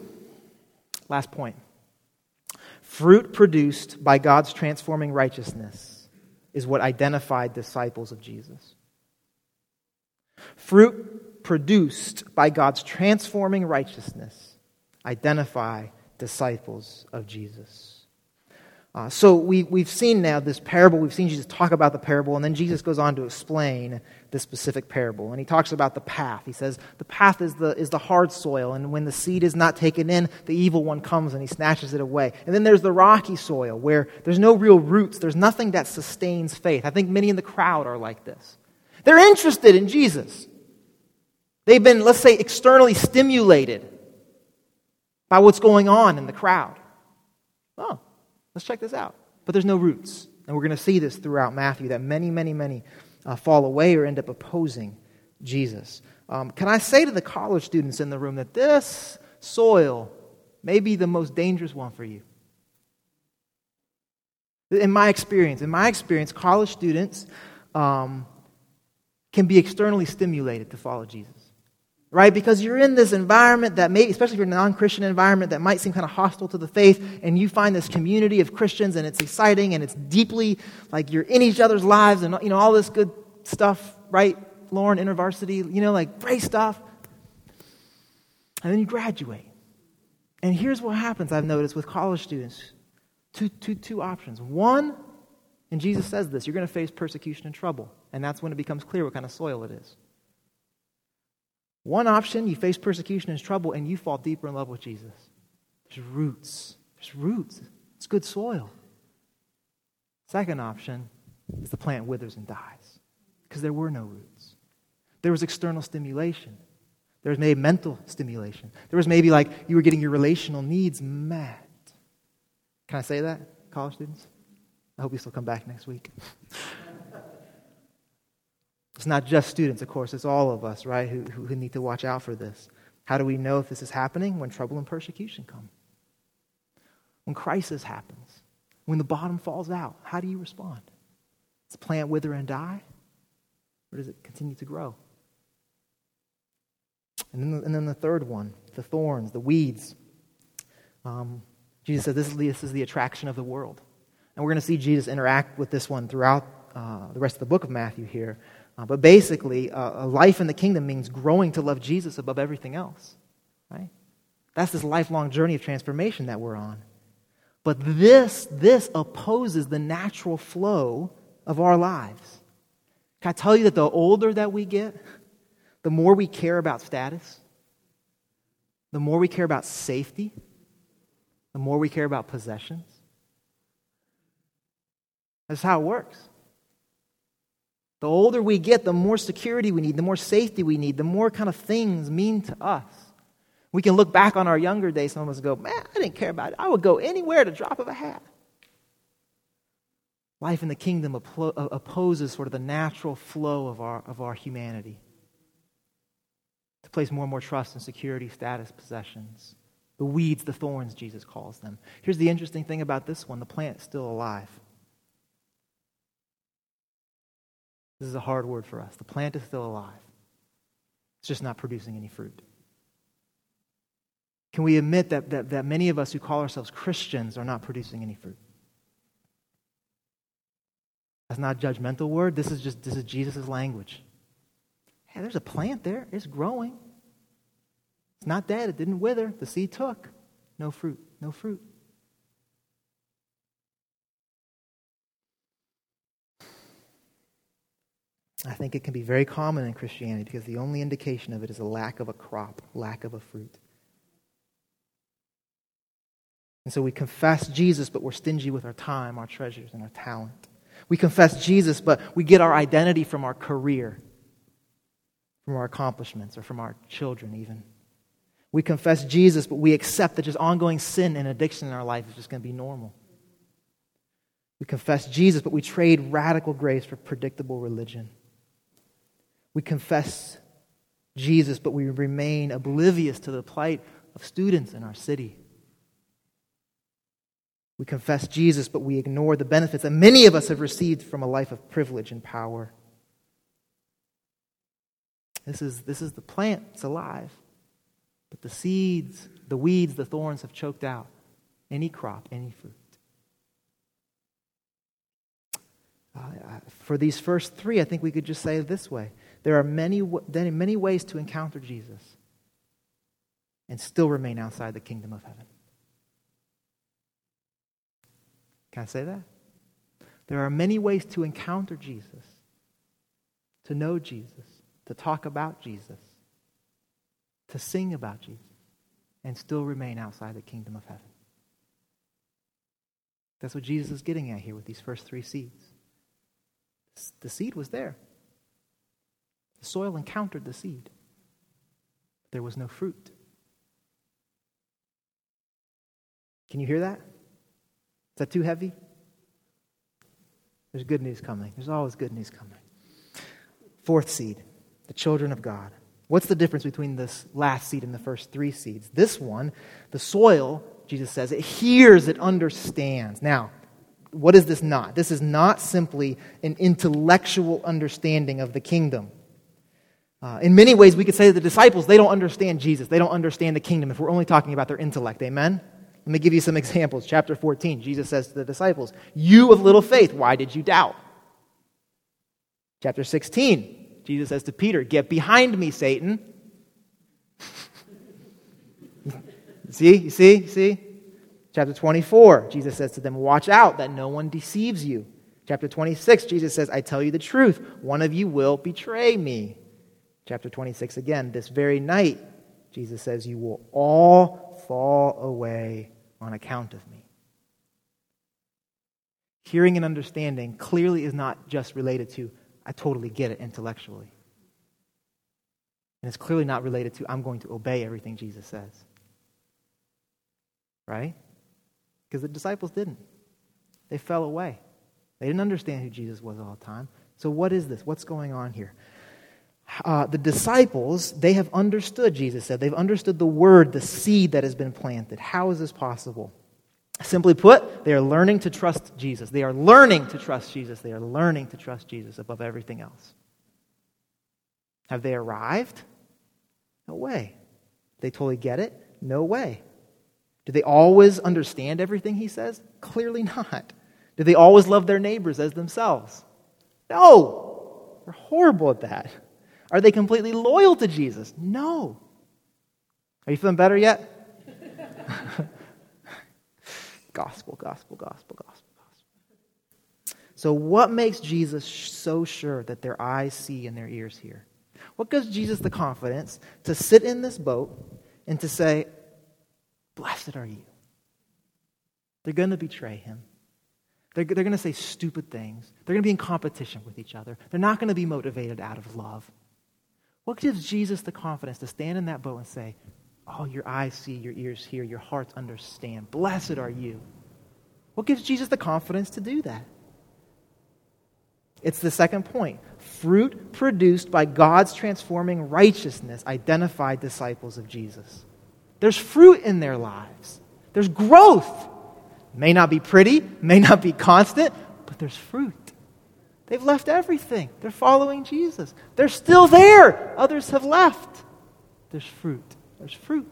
A: Last point. Fruit produced by God's transforming righteousness is what identified disciples of Jesus. Fruit produced by God's transforming righteousness identify disciples of Jesus. Uh, so we, we've seen now this parable. We've seen Jesus talk about the parable, and then Jesus goes on to explain the specific parable. And he talks about the path. He says, The path is the, is the hard soil, and when the seed is not taken in, the evil one comes and he snatches it away. And then there's the rocky soil, where there's no real roots, there's nothing that sustains faith. I think many in the crowd are like this. They're interested in Jesus, they've been, let's say, externally stimulated by what's going on in the crowd. Oh, Let's check this out. But there's no roots. And we're going to see this throughout Matthew that many, many, many uh, fall away or end up opposing Jesus. Um, can I say to the college students in the room that this soil may be the most dangerous one for you? In my experience, in my experience, college students um, can be externally stimulated to follow Jesus right? Because you're in this environment that may, especially if you're in a non Christian environment that might seem kind of hostile to the faith, and you find this community of Christians and it's exciting and it's deeply like you're in each other's lives and, you know, all this good stuff, right? Lauren, InterVarsity, you know, like great stuff. And then you graduate. And here's what happens, I've noticed with college students two, two, two options. One, and Jesus says this, you're going to face persecution and trouble. And that's when it becomes clear what kind of soil it is. One option, you face persecution and trouble, and you fall deeper in love with Jesus. There's roots. There's roots. It's good soil. Second option is the plant withers and dies because there were no roots. There was external stimulation. There was maybe mental stimulation. There was maybe like you were getting your relational needs met. Can I say that, college students? I hope you still come back next week. It's not just students, of course, it's all of us, right, who, who need to watch out for this. How do we know if this is happening? When trouble and persecution come. When crisis happens. When the bottom falls out. How do you respond? Does the plant wither and die? Or does it continue to grow? And then the, and then the third one, the thorns, the weeds. Um, Jesus said this is, the, this is the attraction of the world. And we're going to see Jesus interact with this one throughout uh, the rest of the book of Matthew here. Uh, but basically, uh, a life in the kingdom means growing to love Jesus above everything else. Right? That's this lifelong journey of transformation that we're on. But this, this opposes the natural flow of our lives. Can I tell you that the older that we get, the more we care about status, the more we care about safety, the more we care about possessions. That's how it works. The older we get, the more security we need, the more safety we need, the more kind of things mean to us. We can look back on our younger days, some of us go, man, I didn't care about it. I would go anywhere at a drop of a hat. Life in the kingdom uh, opposes sort of the natural flow of our, of our humanity to place more and more trust in security, status, possessions. The weeds, the thorns, Jesus calls them. Here's the interesting thing about this one the plant's still alive. This is a hard word for us. The plant is still alive, it's just not producing any fruit. Can we admit that, that, that many of us who call ourselves Christians are not producing any fruit? That's not a judgmental word. This is just this is Jesus' language. Hey, there's a plant there. It's growing. It's not dead. It didn't wither. The seed took. No fruit. No fruit. I think it can be very common in Christianity because the only indication of it is a lack of a crop, lack of a fruit. And so we confess Jesus, but we're stingy with our time, our treasures, and our talent. We confess Jesus, but we get our identity from our career, from our accomplishments, or from our children, even. We confess Jesus, but we accept that just ongoing sin and addiction in our life is just going to be normal. We confess Jesus, but we trade radical grace for predictable religion. We confess Jesus, but we remain oblivious to the plight of students in our city. We confess Jesus, but we ignore the benefits that many of us have received from a life of privilege and power. This is, this is the plant, it's alive. But the seeds, the weeds, the thorns have choked out any crop, any fruit. Uh, for these first three, I think we could just say it this way there are many, many ways to encounter Jesus and still remain outside the kingdom of heaven. Can I say that? There are many ways to encounter Jesus, to know Jesus, to talk about Jesus, to sing about Jesus, and still remain outside the kingdom of heaven. That's what Jesus is getting at here with these first three seeds. The seed was there. The soil encountered the seed. There was no fruit. Can you hear that? Is that too heavy? There's good news coming. There's always good news coming. Fourth seed, the children of God. What's the difference between this last seed and the first three seeds? This one, the soil, Jesus says, it hears, it understands. Now, what is this not? This is not simply an intellectual understanding of the kingdom. Uh, in many ways, we could say that the disciples, they don't understand Jesus. They don't understand the kingdom if we're only talking about their intellect. Amen? Let me give you some examples. Chapter 14, Jesus says to the disciples, You of little faith, why did you doubt? Chapter 16, Jesus says to Peter, Get behind me, Satan. see, you see, you see? Chapter 24, Jesus says to them, Watch out that no one deceives you. Chapter 26, Jesus says, I tell you the truth, one of you will betray me. Chapter 26 again, this very night, Jesus says, You will all fall away on account of me. Hearing and understanding clearly is not just related to, I totally get it intellectually. And it's clearly not related to, I'm going to obey everything Jesus says. Right? Because the disciples didn't. They fell away. They didn't understand who Jesus was all the time. So, what is this? What's going on here? Uh, the disciples, they have understood, Jesus said. They've understood the word, the seed that has been planted. How is this possible? Simply put, they are learning to trust Jesus. They are learning to trust Jesus. They are learning to trust Jesus above everything else. Have they arrived? No way. They totally get it? No way. Do they always understand everything he says? Clearly not. Do they always love their neighbors as themselves? No. They're horrible at that. Are they completely loyal to Jesus? No. Are you feeling better yet? gospel, gospel, gospel, gospel, gospel. So, what makes Jesus so sure that their eyes see and their ears hear? What gives Jesus the confidence to sit in this boat and to say, Blessed are you? They're going to betray him. They're, they're going to say stupid things. They're going to be in competition with each other. They're not going to be motivated out of love. What gives Jesus the confidence to stand in that boat and say, Oh, your eyes see, your ears hear, your hearts understand. Blessed are you. What gives Jesus the confidence to do that? It's the second point. Fruit produced by God's transforming righteousness identified disciples of Jesus. There's fruit in their lives, there's growth. May not be pretty, may not be constant, but there's fruit. They've left everything. They're following Jesus. They're still there. Others have left. There's fruit. There's fruit.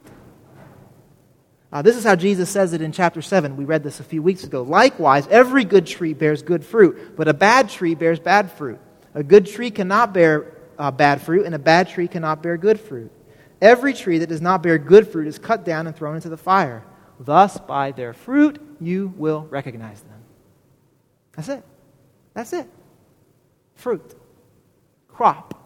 A: Uh, this is how Jesus says it in chapter 7. We read this a few weeks ago. Likewise, every good tree bears good fruit, but a bad tree bears bad fruit. A good tree cannot bear uh, bad fruit, and a bad tree cannot bear good fruit. Every tree that does not bear good fruit is cut down and thrown into the fire. Thus, by their fruit, you will recognize them. That's it. That's it. Fruit. Crop.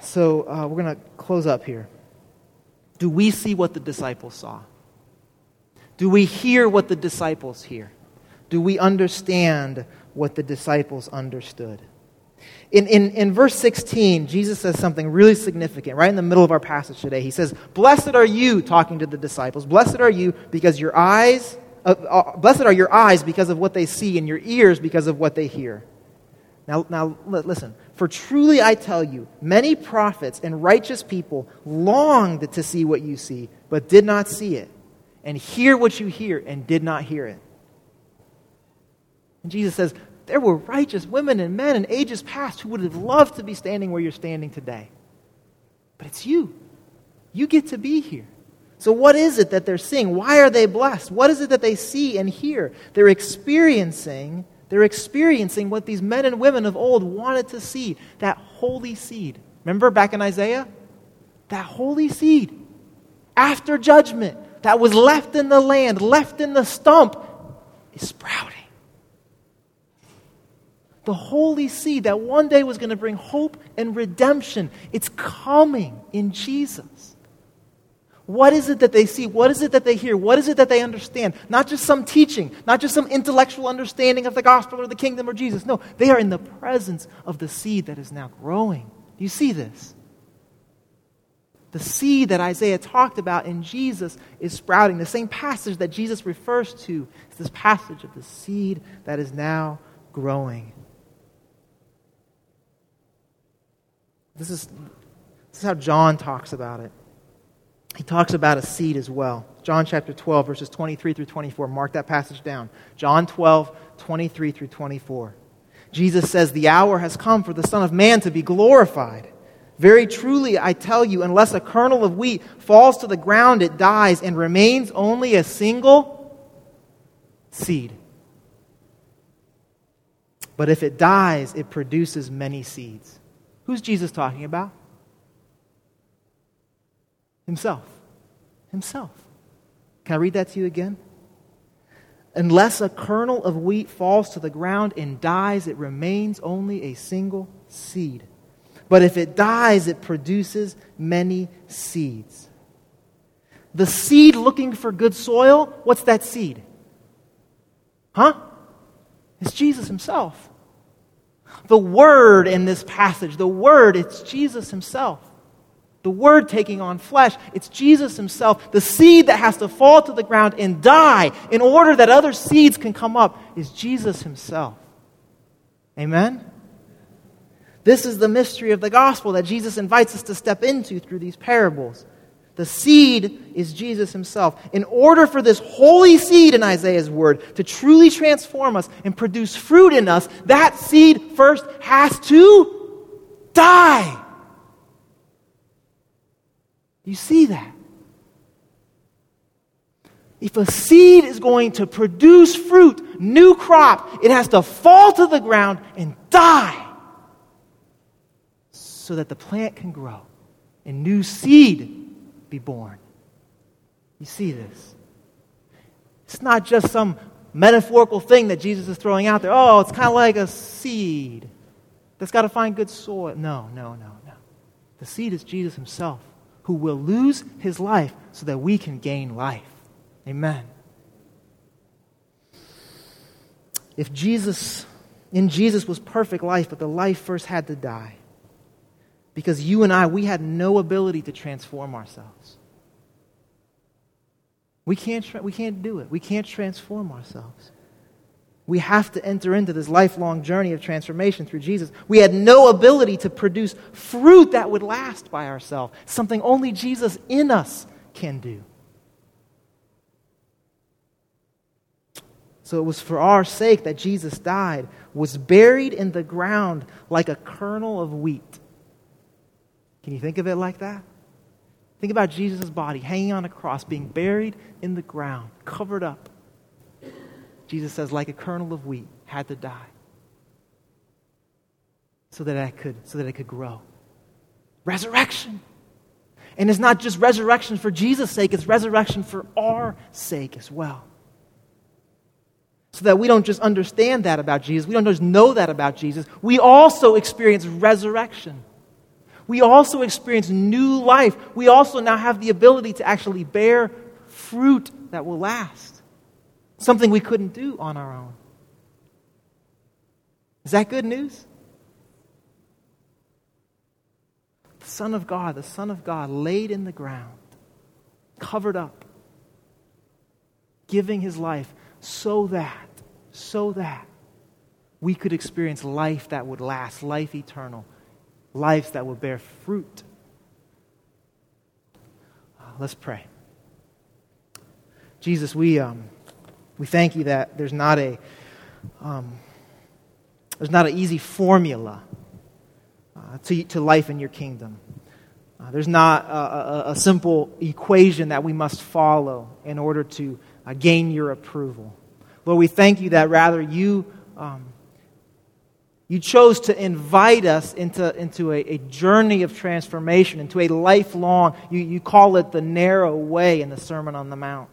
A: So uh, we're going to close up here. Do we see what the disciples saw? Do we hear what the disciples hear? Do we understand what the disciples understood? In, in, in verse 16, Jesus says something really significant right in the middle of our passage today. He says, Blessed are you, talking to the disciples. Blessed are you because your eyes, uh, blessed are your eyes because of what they see, and your ears because of what they hear. Now, now, listen. For truly I tell you, many prophets and righteous people longed to see what you see, but did not see it, and hear what you hear, and did not hear it. And Jesus says, there were righteous women and men in ages past who would have loved to be standing where you're standing today. But it's you. You get to be here. So, what is it that they're seeing? Why are they blessed? What is it that they see and hear? They're experiencing, they're experiencing what these men and women of old wanted to see that holy seed. Remember back in Isaiah? That holy seed. After judgment, that was left in the land, left in the stump, is sprouting the holy seed that one day was going to bring hope and redemption. It's coming in Jesus. What is it that they see? What is it that they hear? What is it that they understand? Not just some teaching, not just some intellectual understanding of the gospel or the kingdom or Jesus. No, they are in the presence of the seed that is now growing. Do you see this? The seed that Isaiah talked about in Jesus is sprouting. The same passage that Jesus refers to is this passage of the seed that is now growing. This is, this is how John talks about it. He talks about a seed as well. John chapter 12, verses 23 through 24. Mark that passage down. John 12, 23 through 24. Jesus says, The hour has come for the Son of Man to be glorified. Very truly, I tell you, unless a kernel of wheat falls to the ground, it dies and remains only a single seed. But if it dies, it produces many seeds. Who's Jesus talking about? Himself. Himself. Can I read that to you again? Unless a kernel of wheat falls to the ground and dies, it remains only a single seed. But if it dies, it produces many seeds. The seed looking for good soil, what's that seed? Huh? It's Jesus himself. The Word in this passage, the Word, it's Jesus Himself. The Word taking on flesh, it's Jesus Himself. The seed that has to fall to the ground and die in order that other seeds can come up is Jesus Himself. Amen? This is the mystery of the gospel that Jesus invites us to step into through these parables. The seed is Jesus himself. In order for this holy seed in Isaiah's word to truly transform us and produce fruit in us, that seed first has to die. You see that? If a seed is going to produce fruit, new crop, it has to fall to the ground and die. so that the plant can grow and new seed be born. You see this? It's not just some metaphorical thing that Jesus is throwing out there. Oh, it's kind of like a seed that's got to find good soil. No, no, no, no. The seed is Jesus himself who will lose his life so that we can gain life. Amen. If Jesus, in Jesus was perfect life, but the life first had to die. Because you and I, we had no ability to transform ourselves. We can't, tra- we can't do it. We can't transform ourselves. We have to enter into this lifelong journey of transformation through Jesus. We had no ability to produce fruit that would last by ourselves, something only Jesus in us can do. So it was for our sake that Jesus died, was buried in the ground like a kernel of wheat. Can you think of it like that? Think about Jesus' body hanging on a cross, being buried in the ground, covered up. Jesus says, like a kernel of wheat, had to die so that I could, so that it could grow. Resurrection. And it's not just resurrection for Jesus' sake, it's resurrection for our sake as well. So that we don't just understand that about Jesus, we don't just know that about Jesus, we also experience resurrection we also experience new life. We also now have the ability to actually bear fruit that will last. Something we couldn't do on our own. Is that good news? The Son of God, the Son of God, laid in the ground, covered up, giving his life so that, so that we could experience life that would last, life eternal lives that would bear fruit. Uh, let's pray. Jesus, we, um, we thank you that there's not a um, there's not an easy formula uh, to, to life in your kingdom. Uh, there's not a, a, a, simple equation that we must follow in order to uh, gain your approval. Lord, we thank you that rather you um, you chose to invite us into, into a, a, journey of transformation, into a lifelong, you, you call it the narrow way in the Sermon on the Mount.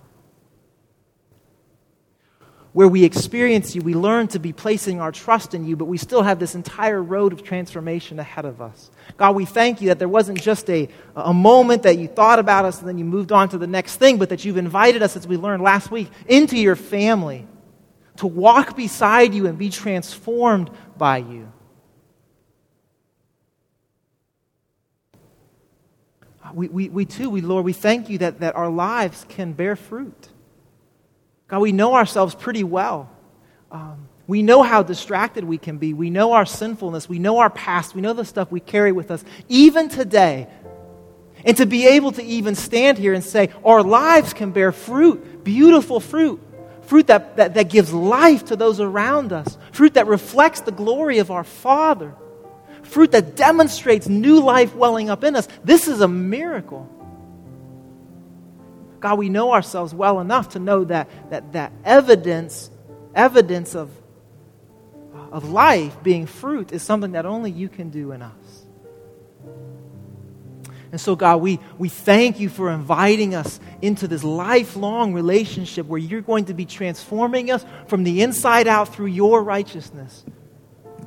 A: Where we experience you, we learn to be placing our trust in you, but we still have this entire road of transformation ahead of us. God, we thank you that there wasn't just a, a moment that you thought about us and then you moved on to the next thing, but that you've invited us, as we learned last week, into your family to walk beside you and be transformed by you. We, we, we too, we, Lord, we thank you that, that our lives can bear fruit. God, we know ourselves pretty well. Um, we know how distracted we can be. We know our sinfulness. We know our past. We know the stuff we carry with us, even today. And to be able to even stand here and say, our lives can bear fruit, beautiful fruit, fruit that, that, that gives life to those around us, fruit that reflects the glory of our Father, fruit that demonstrates new life welling up in us. This is a miracle. God, we know ourselves well enough to know that, that, that evidence, evidence of, of life being fruit is something that only you can do in us. And so, God, we, we thank you for inviting us into this lifelong relationship where you're going to be transforming us from the inside out through your righteousness.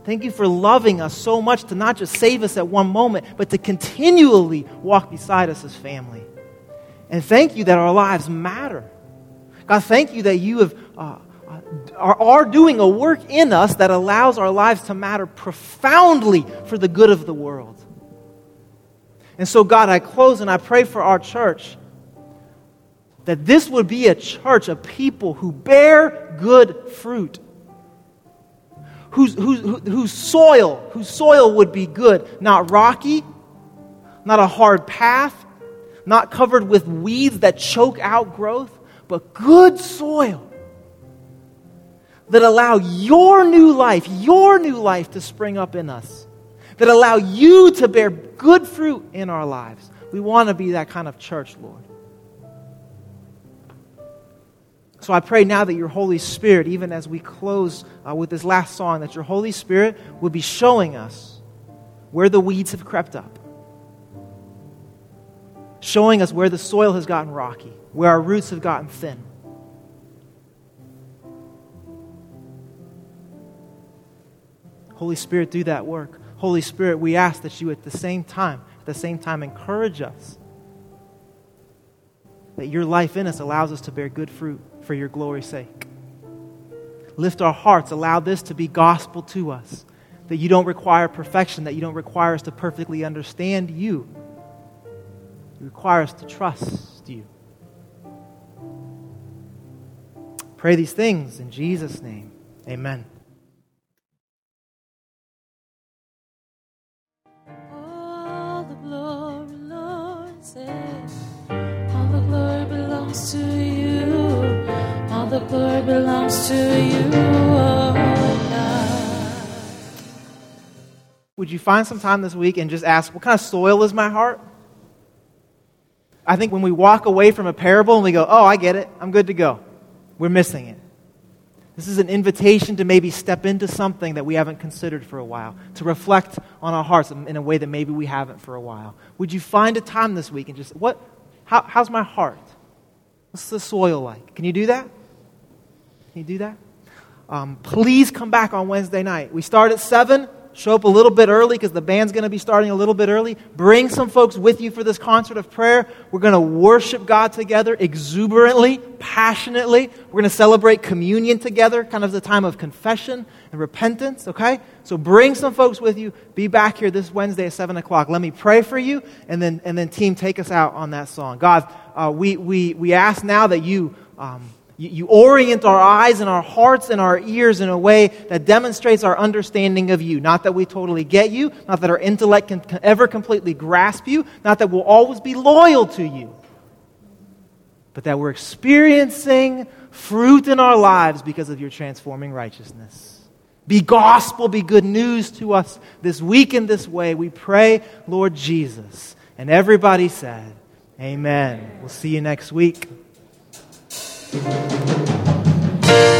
A: Thank you for loving us so much to not just save us at one moment, but to continually walk beside us as family. And thank you that our lives matter. God, thank you that you have, uh, uh are, are doing a work in us that allows our lives to matter profoundly for the good of the world. And so, God, I close and I pray for our church that this would be a church of people who bear good fruit. Whose, whose, whose soil, whose soil would be good, not rocky, not a hard path, not covered with weeds that choke out growth, but good soil that allow your new life, your new life to spring up in us that allow you to bear good fruit in our lives. We want to be that kind of church, Lord. So I pray now that your Holy Spirit, even as we close uh, with this last song, that your Holy Spirit will be showing us where the weeds have crept up, showing us where the soil has gotten rocky, where our roots have gotten thin. Holy Spirit, do that work. Holy Spirit, we ask that you at the same time, at the same time, encourage us that your life in us allows us to bear good fruit for your glory's sake. Lift our hearts, allow this to be gospel to us. That you don't require perfection, that you don't require us to perfectly understand you. You require us to trust you. Pray these things in Jesus' name. Amen.
B: All the glory, Lord, says, all the glory belongs to you. All the glory belongs to you, oh God.
A: Would you find some time this week and just ask, what kind of soil is my heart? I think when we walk away from a parable and we go, oh, I get it, I'm good to go, we're missing it. This is an invitation to maybe step into something that we haven't considered for a while, to reflect on our hearts in a way that maybe we haven't for a while. Would you find a time this week and just, what, how, how's my heart? What's the soil like? Can you do that? Can you do that? Um, please come back on Wednesday night. We start at 7. Show up a little bit early because the band's going to be starting a little bit early. Bring some folks with you for this concert of prayer. We're going to worship God together exuberantly, passionately. We're going to celebrate communion together, kind of the time of confession and repentance, okay? So bring some folks with you. Be back here this Wednesday at 7 o'clock. Let me pray for you, and then, and then team, take us out on that song. God, uh, we, we, we ask now that you. Um, you, you orient our eyes and our hearts and our ears in a way that demonstrates our understanding of you. Not that we totally get you, not that our intellect can ever completely grasp you, not that we'll always be loyal to you, but that we're experiencing fruit in our lives because of your transforming righteousness. Be gospel, be good news to us this week in this way. We pray, Lord Jesus. And everybody said, Amen. We'll see you next week. Música